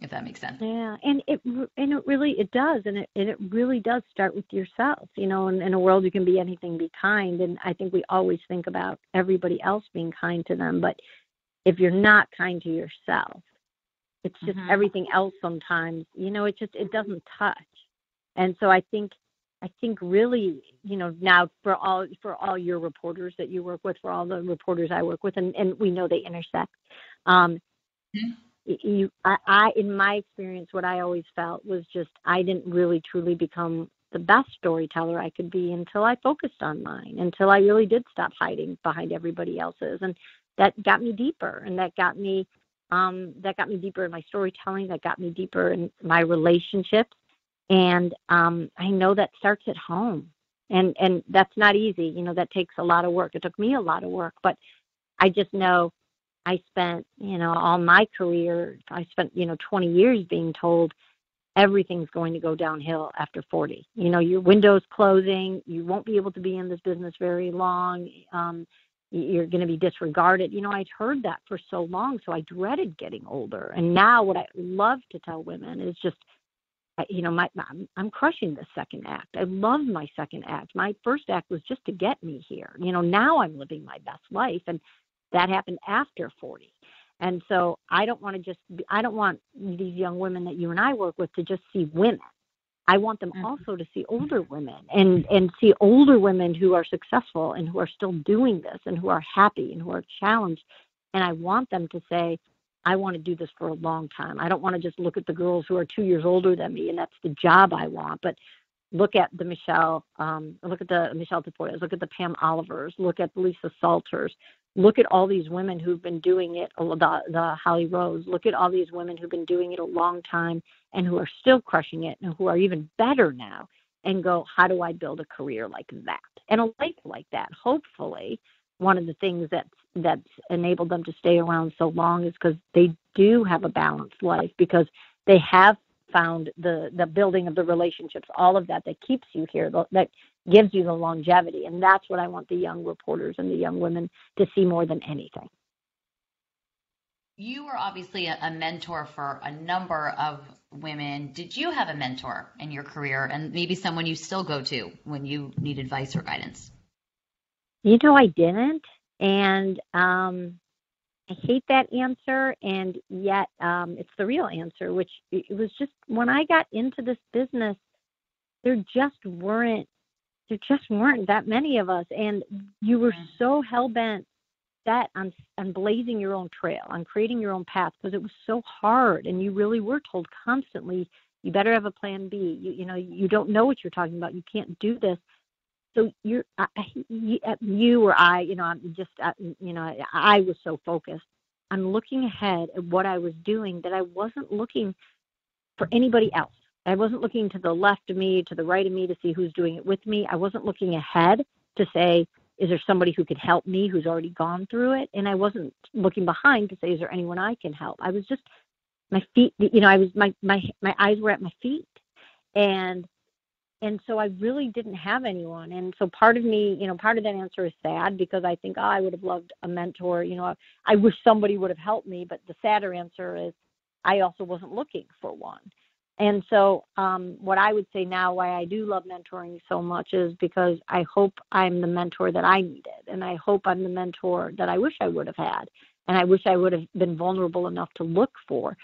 If that makes sense. Yeah, and it and it really it does, and it and it really does start with yourself. You know, in, in a world you can be anything, be kind, and I think we always think about everybody else being kind to them, but if you're not kind to yourself, it's just Mhm. everything else sometimes you know it just it doesn't touch and so i think i think really you know now for all for all your reporters that you work with for all the reporters i work with and and we know they intersect um Mhm. y- you I, I in my experience what i always felt was just i didn't really truly become the best storyteller i could be until i focused on mine until i really did stop hiding behind everybody else's and that got me deeper and that got me um, that got me deeper in my storytelling that got me deeper in my relationships and um, i know that starts at home. And and that's not easy. You know that takes a lot of work. It took me a lot of work but i just know i spent you know all my career i spent you know 20 years being told everything's going to go downhill after 40 you know your window's closing. You won't be able to be in this business very long. Um you're going to be disregarded. You know, I'd heard that for so long, so I dreaded getting older. And now, what I love to tell women is just, you know, my, my I'm crushing the second act. I love my second act. My first act was just to get me here. You know, now I'm living my best life, and that happened after 40. And so I don't want to just, be, I don't want these young women that you and I work with to just see women. I want them Mhm. also to see older women and and see older women who are successful and who are still doing this and who are happy and who are challenged. And I want them to say, I want to do this for a long time. I don't want to just look at the girls who are two years older than me and that's the job I want, but look at the Michelle, um, look at the Michelle Tafoyas, look at the Pam Olivers, look at the Lisa Salters, look at all these women who've been doing it, the, the Holly Rowes, look at all these women who've been doing it a long time and who are still crushing it and who are even better now and go, how do I build a career like that and a life like that? Hopefully, one of the things that's that's enabled them to stay around so long is because they do have a balanced life because they have found the the building of the relationships, all of that that keeps you here, that gives you the longevity, and that's what I want the young reporters and the young women to see more than anything. You were obviously a, a mentor for a number of women. Did you have a mentor in your career and maybe someone you still go to when you need advice or guidance? You know, I didn't, and um, I hate that answer, and yet um, it's the real answer, which it was just when I got into this business, there just weren't there just weren't that many of us, and you were Mhm. so hell bent set on on blazing your own trail, on creating your own path, because it was so hard, and you really were told constantly, you better have a plan B. You you know you don't know what you're talking about. You can't do this so you, uh, you or I, you know, I'm just uh, you know, I, was so focused on looking ahead at what I was doing that I wasn't looking for anybody else. I wasn't looking to the left of me, to the right of me to see who's doing it with me. I wasn't looking ahead to say, is there somebody who could help me who's already gone through it? And I wasn't looking behind to say, is there anyone I can help? I was just my feet, you know, I was my my my eyes were at my feet, and and so I really didn't have anyone. And so part of me, you know, part of that answer is sad because I think oh, I would have loved a mentor. You know, I, wish somebody would have helped me. But the sadder answer is I also wasn't looking for one. And so, um, what I would say now, why I do love mentoring so much, is because I hope I'm the mentor that I needed, and I hope I'm the mentor that I wish I would have had, and I wish I would have been vulnerable enough to look for.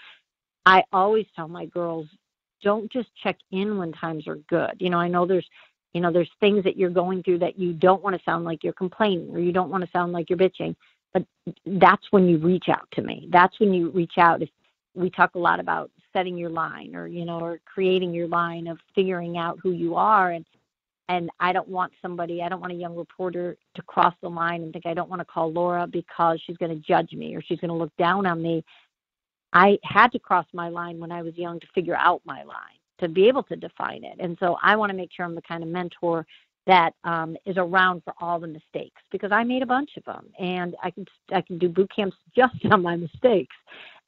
I always tell my girls, don't just check in when times are good. You know, I know there's, you know, there's things that you're going through that you don't want to sound like you're complaining or you don't want to sound like you're bitching, but that's when you reach out to me. That's when you reach out. If we talk a lot about setting your line or you know or creating your line of figuring out who you are and and I don't want somebody I don't want a young reporter to cross the line and think I don't want to call Laura because she's going to judge me or she's going to look down on me. I had to cross my line when I was young to figure out my line to be able to define it. And so I want to make sure I'm the kind of mentor that um, is around for all the mistakes because I made a bunch of them, and I can I can do boot camps (laughs) just on my mistakes,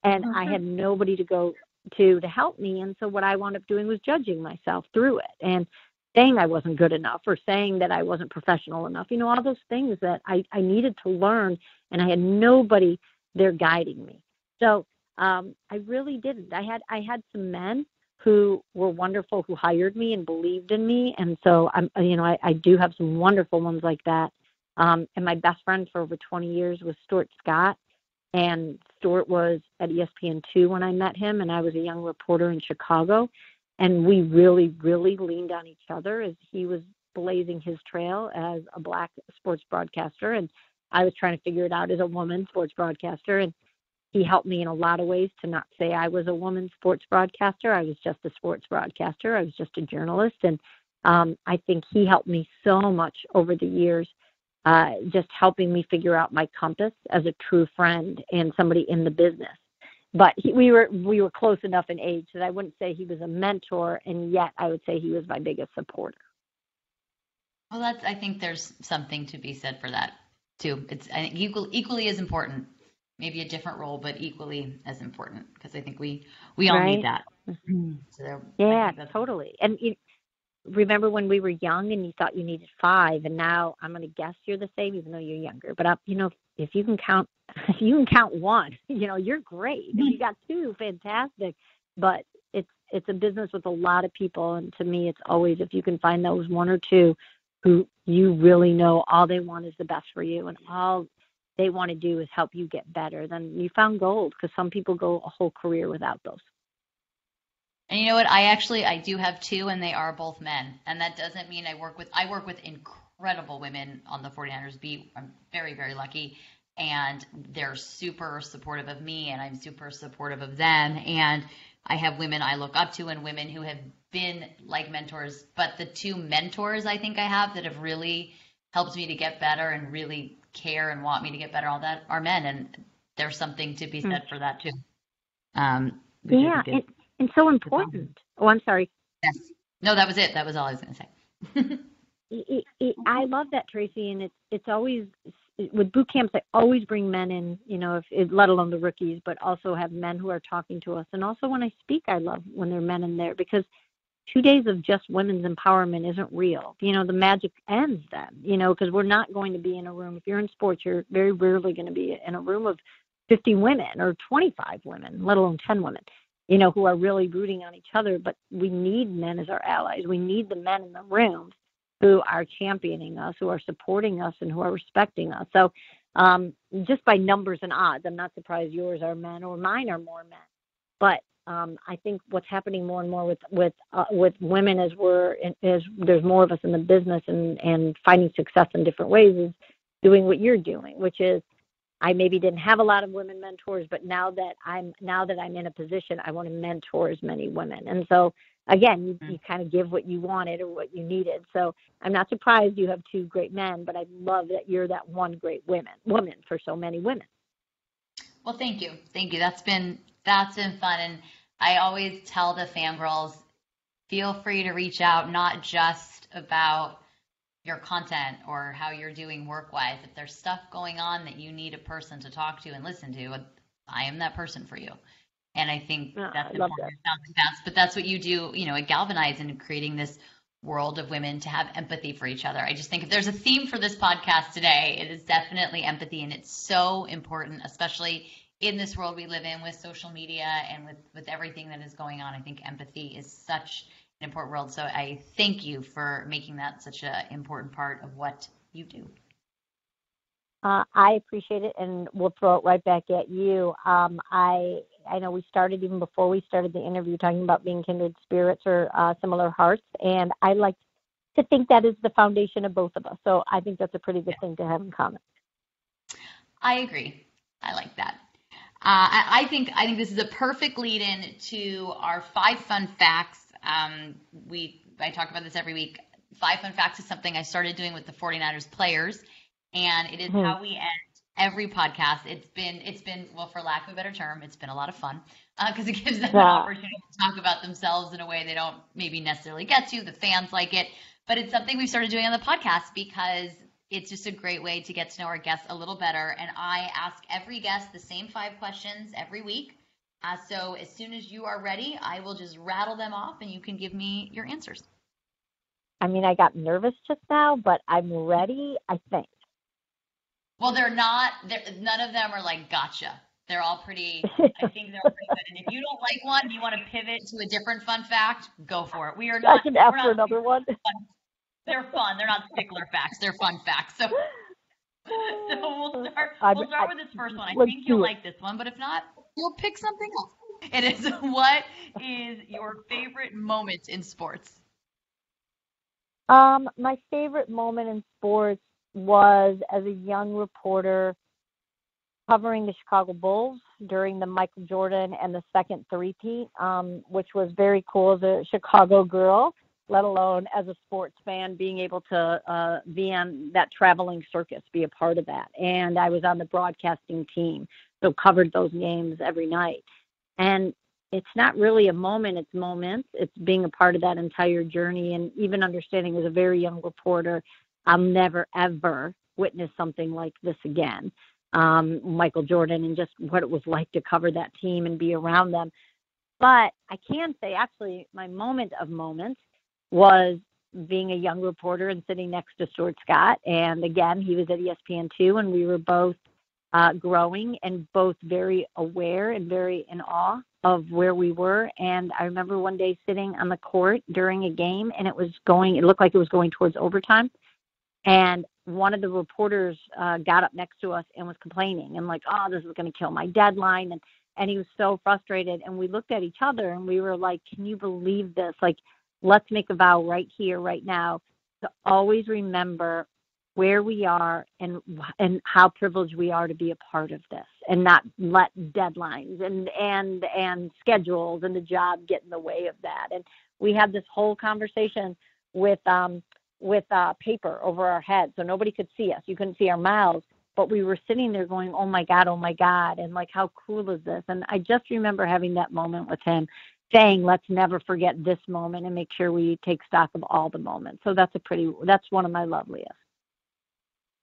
and I had nobody to go to to help me. And so what I wound up doing was judging myself through it and saying I wasn't good enough or saying that I wasn't professional enough. You know, all those things that I I needed to learn, and I had nobody there guiding me. So um, I really didn't. I had I had some men who were wonderful who hired me and believed in me and so i'm you know i, I do have some wonderful ones like that um, and my best friend for over 20 years was stuart scott and Stuart was at ESPN2 when I met him, and I was a young reporter in Chicago. And we really, really leaned on each other as he was blazing his trail as a black sports broadcaster. And I was trying to figure it out as a woman sports broadcaster. And he helped me in a lot of ways to not say I was a woman sports broadcaster. I was just a sports broadcaster. I was just a journalist. And um, I think he helped me so much over the years, uh, just helping me figure out my compass as a true friend and somebody in the business. But he, we were we were close enough in age that I wouldn't say he was a mentor, and yet I would say he was my biggest supporter. Well, that's I think there's something to be said for that too. It's I think equal, equally as important. Maybe a different role, but equally as important because I think we we all right? need that. Mm-hmm. So yeah, totally. And you, remember when we were young and you thought you needed five, and now I'm going to guess you're the same, even though you're younger. But up, you know, if you can count, if (laughs) you can count one, (laughs) you know, you're great. If you (laughs) got two, fantastic. But it's it's a business with a lot of people, and to me, it's always if you can find those one or two who you really know all they want is the best for you, and all they want to do is help you get better, then you found gold. Because some people go a whole career without those. And you know what? I actually I do have two, and they are both men. And that doesn't mean I work with I work with incredible women on the 49ers beat. I'm very very lucky, and they're super supportive of me, and I'm super supportive of them. And I have women I look up to, and women who have been like mentors. But the two mentors I think I have that have really helped me to get better and really care and want me to get better, all that are men, and there's something to be said mm-hmm. for that too. Um, yeah, and, and so important. Oh, I'm sorry. Yes. No, that was it. That was all I was going to say. (laughs) it, it, I love that, Tracy, and it's it's always with boot camps. I always bring men in, you know, if let alone the rookies, but also have men who are talking to us. And also when I speak, I love when there are men in there because two days of just women's empowerment isn't real. You know, the magic ends then, you know, because we're not going to be in a room. If you're in sports, you're very rarely going to be in a room of 50 women or 25 women, let alone 10 women, you know, who are really rooting on each other. But we need men as our allies. We need the men in the room who are championing us, who are supporting us, and who are respecting us. So, um, just by numbers and odds, I'm not surprised yours are men or mine are more men. But um, I think what's happening more and more with with uh, with women as we're as there's more of us in the business and and finding success in different ways is doing what you're doing, which is I maybe didn't have a lot of women mentors, but now that I'm now that I'm in a position, I want to mentor as many women. And so again, you, mm-hmm. you kind of give what you wanted or what you needed. So I'm not surprised you have two great men, but I love that you're that one great woman woman for so many women. Well, thank you, thank you. That's been that's been fun, and I always tell the fangirls, feel free to reach out, not just about your content or how you're doing work wise. If there's stuff going on that you need a person to talk to and listen to, I am that person for you. And I think yeah, that's I important. That. but that's what you do, you know, at Galvanize and creating this world of women to have empathy for each other. I just think if there's a theme for this podcast today, it is definitely empathy. And it's so important, especially in this world we live in with social media and with, with everything that is going on. I think empathy is such an important world. So I thank you for making that such an important part of what you do. Uh, I appreciate it, and we'll throw it right back at you. Um, I I know we started even before we started the interview talking about being kindred spirits or uh, similar hearts, and I like to think that is the foundation of both of us. So I think that's a pretty good thing to have in common. I agree. I like that. Uh, I, I, think I think this is a perfect lead-in to our five fun facts. Um, we I talk about this every week. Five fun facts is something I started doing with the 49ers players, and it is mm-hmm. how we end every podcast. It's been it's been well, for lack of a better term, it's been a lot of fun because uh, it gives them yeah. an opportunity to talk about themselves in a way they don't maybe necessarily get to. The fans like it, but it's something we've started doing on the podcast because it's just a great way to get to know our guests a little better. And I ask every guest the same five questions every week. Uh, so as soon as you are ready, I will just rattle them off and you can give me your answers. I mean, I got nervous just now, but I'm ready, I think. Well, they're not, they're, none of them are like gotcha. They're all pretty, I think they're pretty good. And if you don't like one, you want to pivot to a different fun fact, go for it. We are not. I can ask for another one. (laughs) They're fun. They're not stickler facts. They're fun facts. So, (laughs) so we'll start. We'll start with this first one. I think you'll like this one, but if not, you'll pick something else. It is (laughs) what is your favorite moment in sports? Um, my favorite moment in sports was as a young reporter covering the Chicago Bulls during the Michael Jordan and the second three-peat, um, which was very cool as a Chicago girl, let alone as a sports fan, being able to uh, be on that traveling circus, be a part of that. And I was on the broadcasting team, so covered those games every night. And it's not really a moment, it's moments. It's being a part of that entire journey and even understanding as a very young reporter, I'll never ever witness something like this again. Um, Michael Jordan and just what it was like to cover that team and be around them. But I can say actually my moment of moments was being a young reporter and sitting next to Stuart Scott. And again, he was at ESPN2 and we were both uh, growing and both very aware and very in awe of where we were. And I remember one day sitting on the court during a game, and it was going. It looked like it was going towards overtime, and one of the reporters uh, got up next to us and was complaining and like, "Oh, this is going to kill my deadline," and and he was so frustrated. And we looked at each other and we were like, "Can you believe this? Like, let's make a vow right here, right now." To always remember where we are and and how privileged we are to be a part of this and not let deadlines and and and schedules and the job get in the way of that and we had this whole conversation with um with uh paper over our heads so nobody could see us you couldn't see our mouths but we were sitting there going oh my god oh my god and like how cool is this and i just remember having that moment with him saying let's never forget this moment and make sure we take stock of all the moments so that's a pretty that's one of my loveliest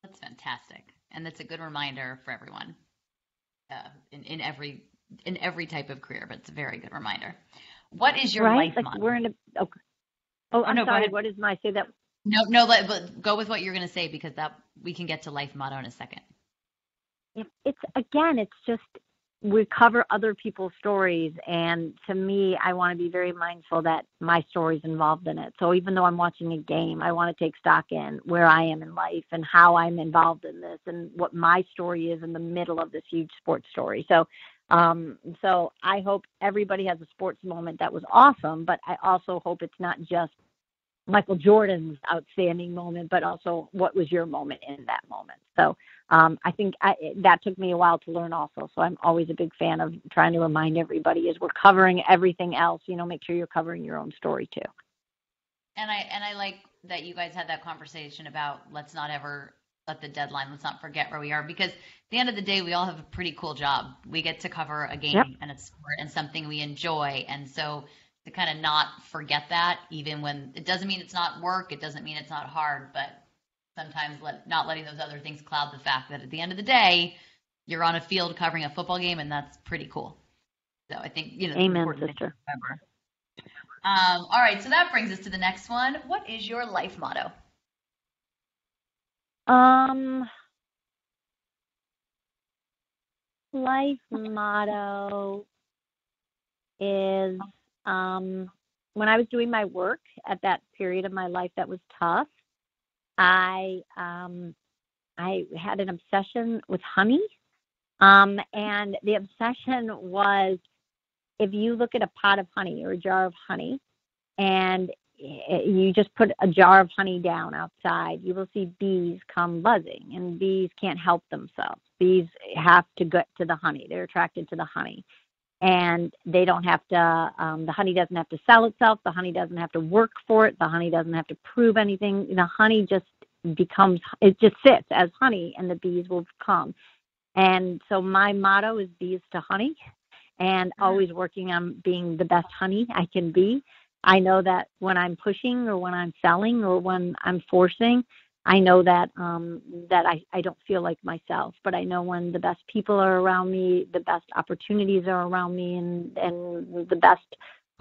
that's fantastic, and that's a good reminder for everyone uh, in in every in every type of career. But it's a very good reminder. What is your right? life like motto? We're in a. Oh, oh I'm no, sorry. What is my say that? No, no. Let, but go with what you're going to say because that we can get to life motto in a second. It's again. It's just we cover other people's stories and to me i want to be very mindful that my story's involved in it. So even though i'm watching a game i want to take stock in where i am in life and how i'm involved in this and what my story is in the middle of this huge sports story. So um so i hope everybody has a sports moment that was awesome but i also hope it's not just Michael Jordan's outstanding moment, but also what was your moment in that moment. So um, I think I, that took me a while to learn also. So I'm always a big fan of trying to remind everybody as we're covering everything else, you know, make sure you're covering your own story too. And I and I like that you guys had that conversation about let's not ever let the deadline, let's not forget where we are because at the end of the day we all have a pretty cool job. We get to cover a game yep. and it's sport and something we enjoy. And so to kind of not forget that even when it doesn't mean it's not work it doesn't mean it's not hard but sometimes let, not letting those other things cloud the fact that at the end of the day you're on a field covering a football game and that's pretty cool. So i think you know amen sister. remember. Um, all right so that brings us to the next one. What is your life motto? Um life motto is um, when I was doing my work at that period of my life that was tough, I um, I had an obsession with honey, um, and the obsession was if you look at a pot of honey or a jar of honey, and you just put a jar of honey down outside, you will see bees come buzzing, and bees can't help themselves. Bees have to get to the honey; they're attracted to the honey and they don't have to um, the honey doesn't have to sell itself the honey doesn't have to work for it the honey doesn't have to prove anything. The honey just becomes it just sits as honey and the bees will come. And so my motto is bees to honey and mm-hmm. always working on being the best honey i can be. I know that when i'm pushing or when i'm selling or when i'm forcing I know that um, that I, I don't feel like myself, but I know when the best people are around me, the best opportunities are around me, and and the best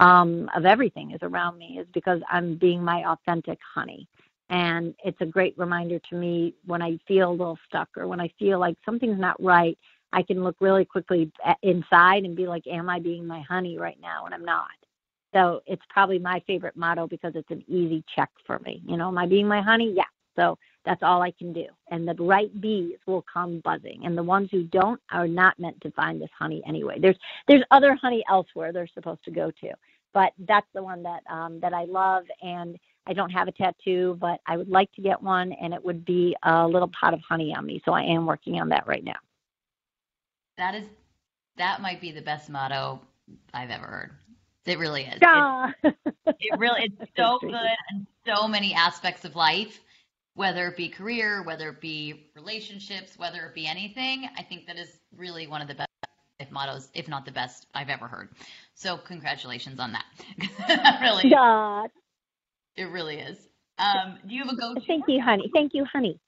um, of everything is around me is because I'm being my authentic honey. And it's a great reminder to me when I feel a little stuck or when I feel like something's not right. I can look really quickly inside and be like, "Am I being my honey right now?" And I'm not. So it's probably my favorite motto because it's an easy check for me. You know, am I being my honey? Yeah, so That's all I can do. And the right bees will come buzzing. And the ones who don't are not meant to find this honey anyway. There's there's other honey elsewhere they're supposed to go to. But that's the one that um, that I love and I don't have a tattoo, but I would like to get one and it would be a little pot of honey on me. So I am working on that right now. That is that might be the best motto I've ever heard. It really is. It, (laughs) it really it's so good in so many aspects of life whether it be career, whether it be relationships, whether it be anything. I think that is really one of the best if mottos, if not the best I've ever heard. So congratulations on that. (laughs) really, God. it really is. Um, do you have a go? Thank you, honey. Thank you, honey.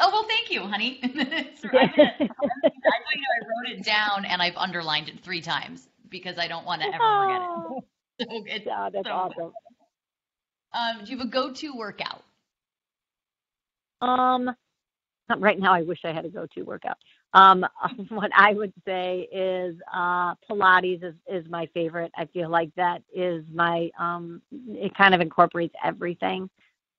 Oh well, thank you, honey. (laughs) I, (laughs) I, I wrote it down and I've underlined it three times because I don't want to ever forget it. So it's yeah, that's so awesome. Um, do you have a go-to workout? Um, right now, I wish I had a go-to workout. Um, (laughs) what I would say is uh, Pilates is, is my favorite. I feel like that is my. Um, it kind of incorporates everything.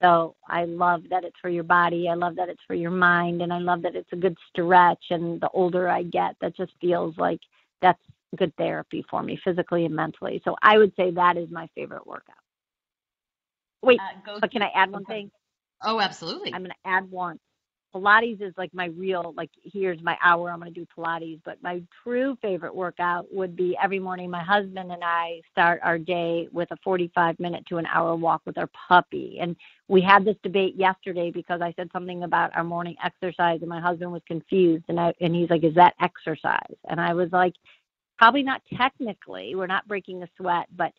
So I love that it's for your body. I love that it's for your mind, and I love that it's a good stretch. And the older I get, that just feels like that's good therapy for me, physically and mentally. So I would say that is my favorite workout. Wait, Uh, but can I add one thing? Oh, absolutely. I'm going to add one. Pilates is like my real, like, here's my hour, I'm going to do Pilates. But my true favorite workout would be every morning my husband and I start our day with a 45 minute to an hour walk with our puppy. And we had this debate yesterday because I said something about our morning exercise and my husband was confused. And, I, and he's like, is that exercise? And I was like, probably not technically. We're not breaking a sweat, but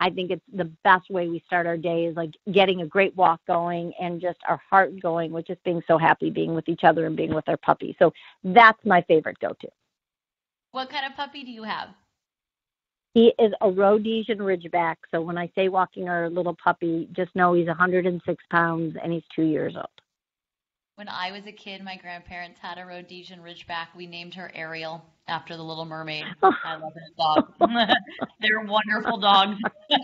I think it's the best way we start our day is like getting a great walk going and just our heart going with just being so happy being with each other and being with our puppy. So that's my favorite go to. What kind of puppy do you have? He is a Rhodesian Ridgeback. So when I say walking our little puppy, just know he's 106 pounds and he's two years old. When I was a kid, my grandparents had a Rhodesian Ridgeback. We named her Ariel after the Little Mermaid. (laughs) I love that dog. (laughs) They're wonderful dogs. (laughs) They're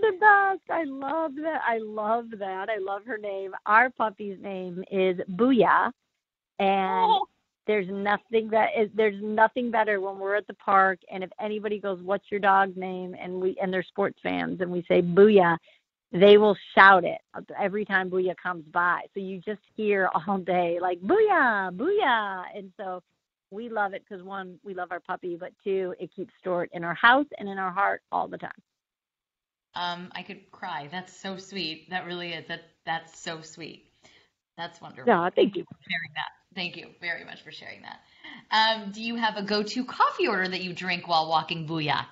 the best. I love that. I love that. I love her name. Our puppy's name is Booyah, and Oh. there's nothing that is there's nothing better when we're at the park and if anybody goes, "What's your dog's name?" and we and they're sports fans and we say Booyah, they will shout it every time Booyah comes by. So you just hear (laughs) all day like Booyah, Booyah, and so we love it because one, we love our puppy, but two, it keeps stored in our house and in our heart all the time. Um, I could cry. That's so sweet. That really is. That that's so sweet. That's wonderful. Yeah, thank you. for sharing that. Thank you very much for sharing that. Um, do you have a go-to coffee order that you drink while walking Booyah?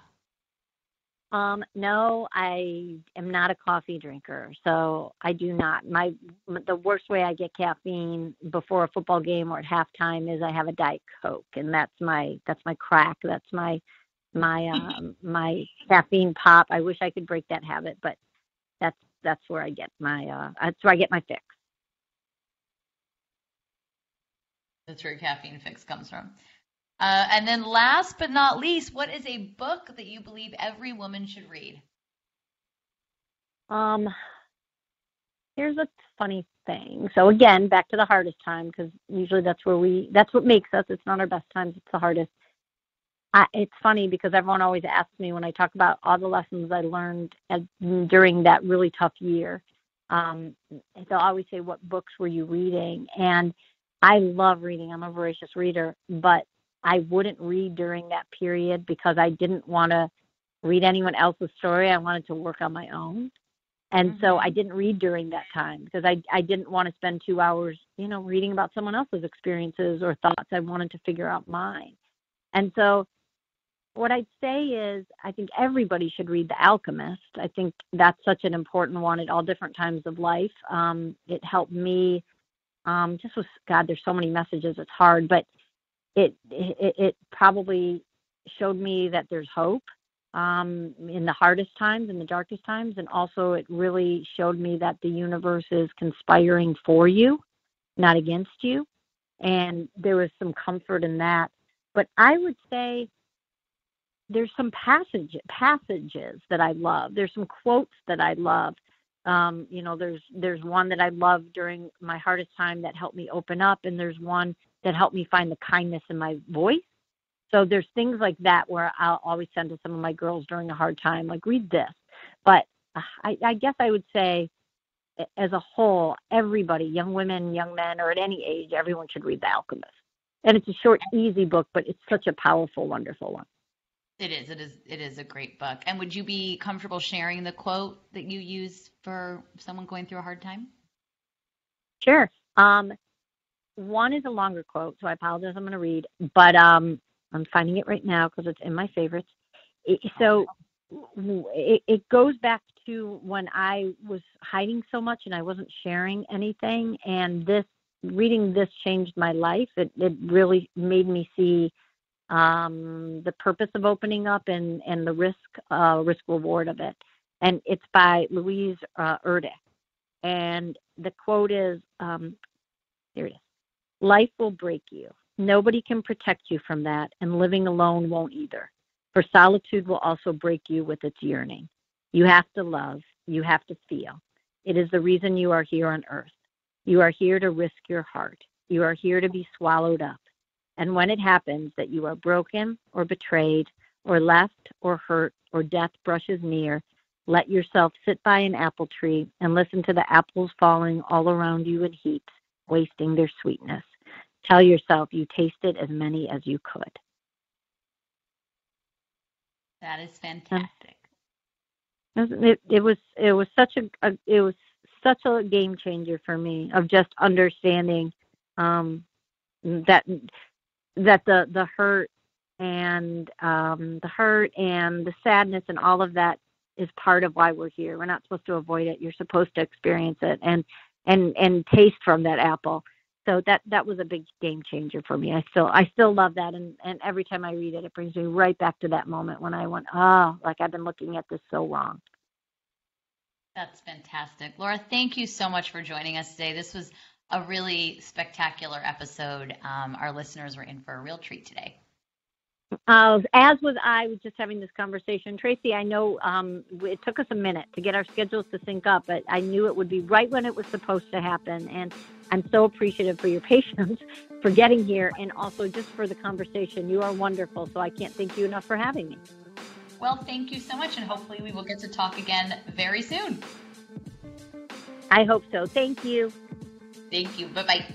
Um, no, I am not a coffee drinker, so I do not. My the worst way I get caffeine before a football game or at halftime is I have a diet coke, and that's my that's my crack. That's my my um, (laughs) my caffeine pop. I wish I could break that habit, but that's that's where I get my uh that's where I get my fix. That's where your caffeine fix comes from. Uh, and then last but not least, what is a book that you believe every woman should read? Um, here's a funny thing. So again, back to the hardest time because usually that's where we that's what makes us. It's not our best times. It's the hardest. I, it's funny because everyone always asks me when I talk about all the lessons I learned at, during that really tough year. Um, they'll always say, "What books were you reading?" And I love reading. I'm a voracious reader, but I wouldn't read during that period because I didn't want to read anyone else's story. I wanted to work on my own. And so I didn't read during that time because I I didn't want to spend 2 hours, you know, reading about someone else's experiences or thoughts. I wanted to figure out mine. And so what I'd say is I think everybody should read The Alchemist. I think that's such an important one at all different times of life. Um, it helped me um, just with God. There's so many messages. It's hard, but it it, it probably showed me that there's hope um, in the hardest times, in the darkest times, and also it really showed me that the universe is conspiring for you, not against you. And there was some comfort in that. But I would say there's some passage passages that I love. There's some quotes that I love. Um, you know, there's there's one that I love during my hardest time that helped me open up, and there's one that helped me find the kindness in my voice. So there's things like that where I'll always send to some of my girls during a hard time, like read this. But I, I guess I would say, as a whole, everybody, young women, young men, or at any age, everyone should read The Alchemist. And it's a short, easy book, but it's such a powerful, wonderful one. It is. It is. It is a great book. And would you be comfortable sharing the quote that you use for someone going through a hard time? Sure. Um, one is a longer quote, so I apologize. I'm going to read, but um, I'm finding it right now because it's in my favorites. It, so it, it goes back to when I was hiding so much and I wasn't sharing anything, and this reading this changed my life. It it really made me see um, the purpose of opening up and and the risk uh, risk reward of it. And it's by Louise uh, Erdrich, and the quote is, um, here it is: "Life will break you. Nobody can protect you from that, and living alone won't either. For solitude will also break you with its yearning. You have to love. You have to feel. It is the reason you are here on earth. You are here to risk your heart. You are here to be swallowed up. And when it happens that you are broken or betrayed or left or hurt or death brushes near, let yourself sit by an apple tree and listen to the apples falling all around you in heaps, wasting their sweetness. Tell yourself you tasted as many as you could. That is fantastic. It, it was it was such a, a it was such a game changer for me of just understanding um, that that the the hurt and um, the hurt and the sadness and all of that is part of why we're here. We're not supposed to avoid it. You're supposed to experience it and and and taste from that apple. So that that was a big game changer for me. I still I still love that and and every time I read it it brings me right back to that moment when I went, "Oh, like I've been looking at this so wrong." That's fantastic. Laura, thank you so much for joining us today. This was a really spectacular episode. Um, our listeners were in for a real treat today. Uh, as was I, was just having this conversation. Tracy, I know um, it took us a minute to get our schedules to sync up, but I knew it would be right when it was supposed to happen. And I'm so appreciative for your (laughs) patience, for getting here, and also just for the conversation. You are wonderful, so I can't thank you enough for having me. Well, thank you so much, and hopefully we will get to talk again very soon. I hope so. Thank you. Thank you. Bye bye.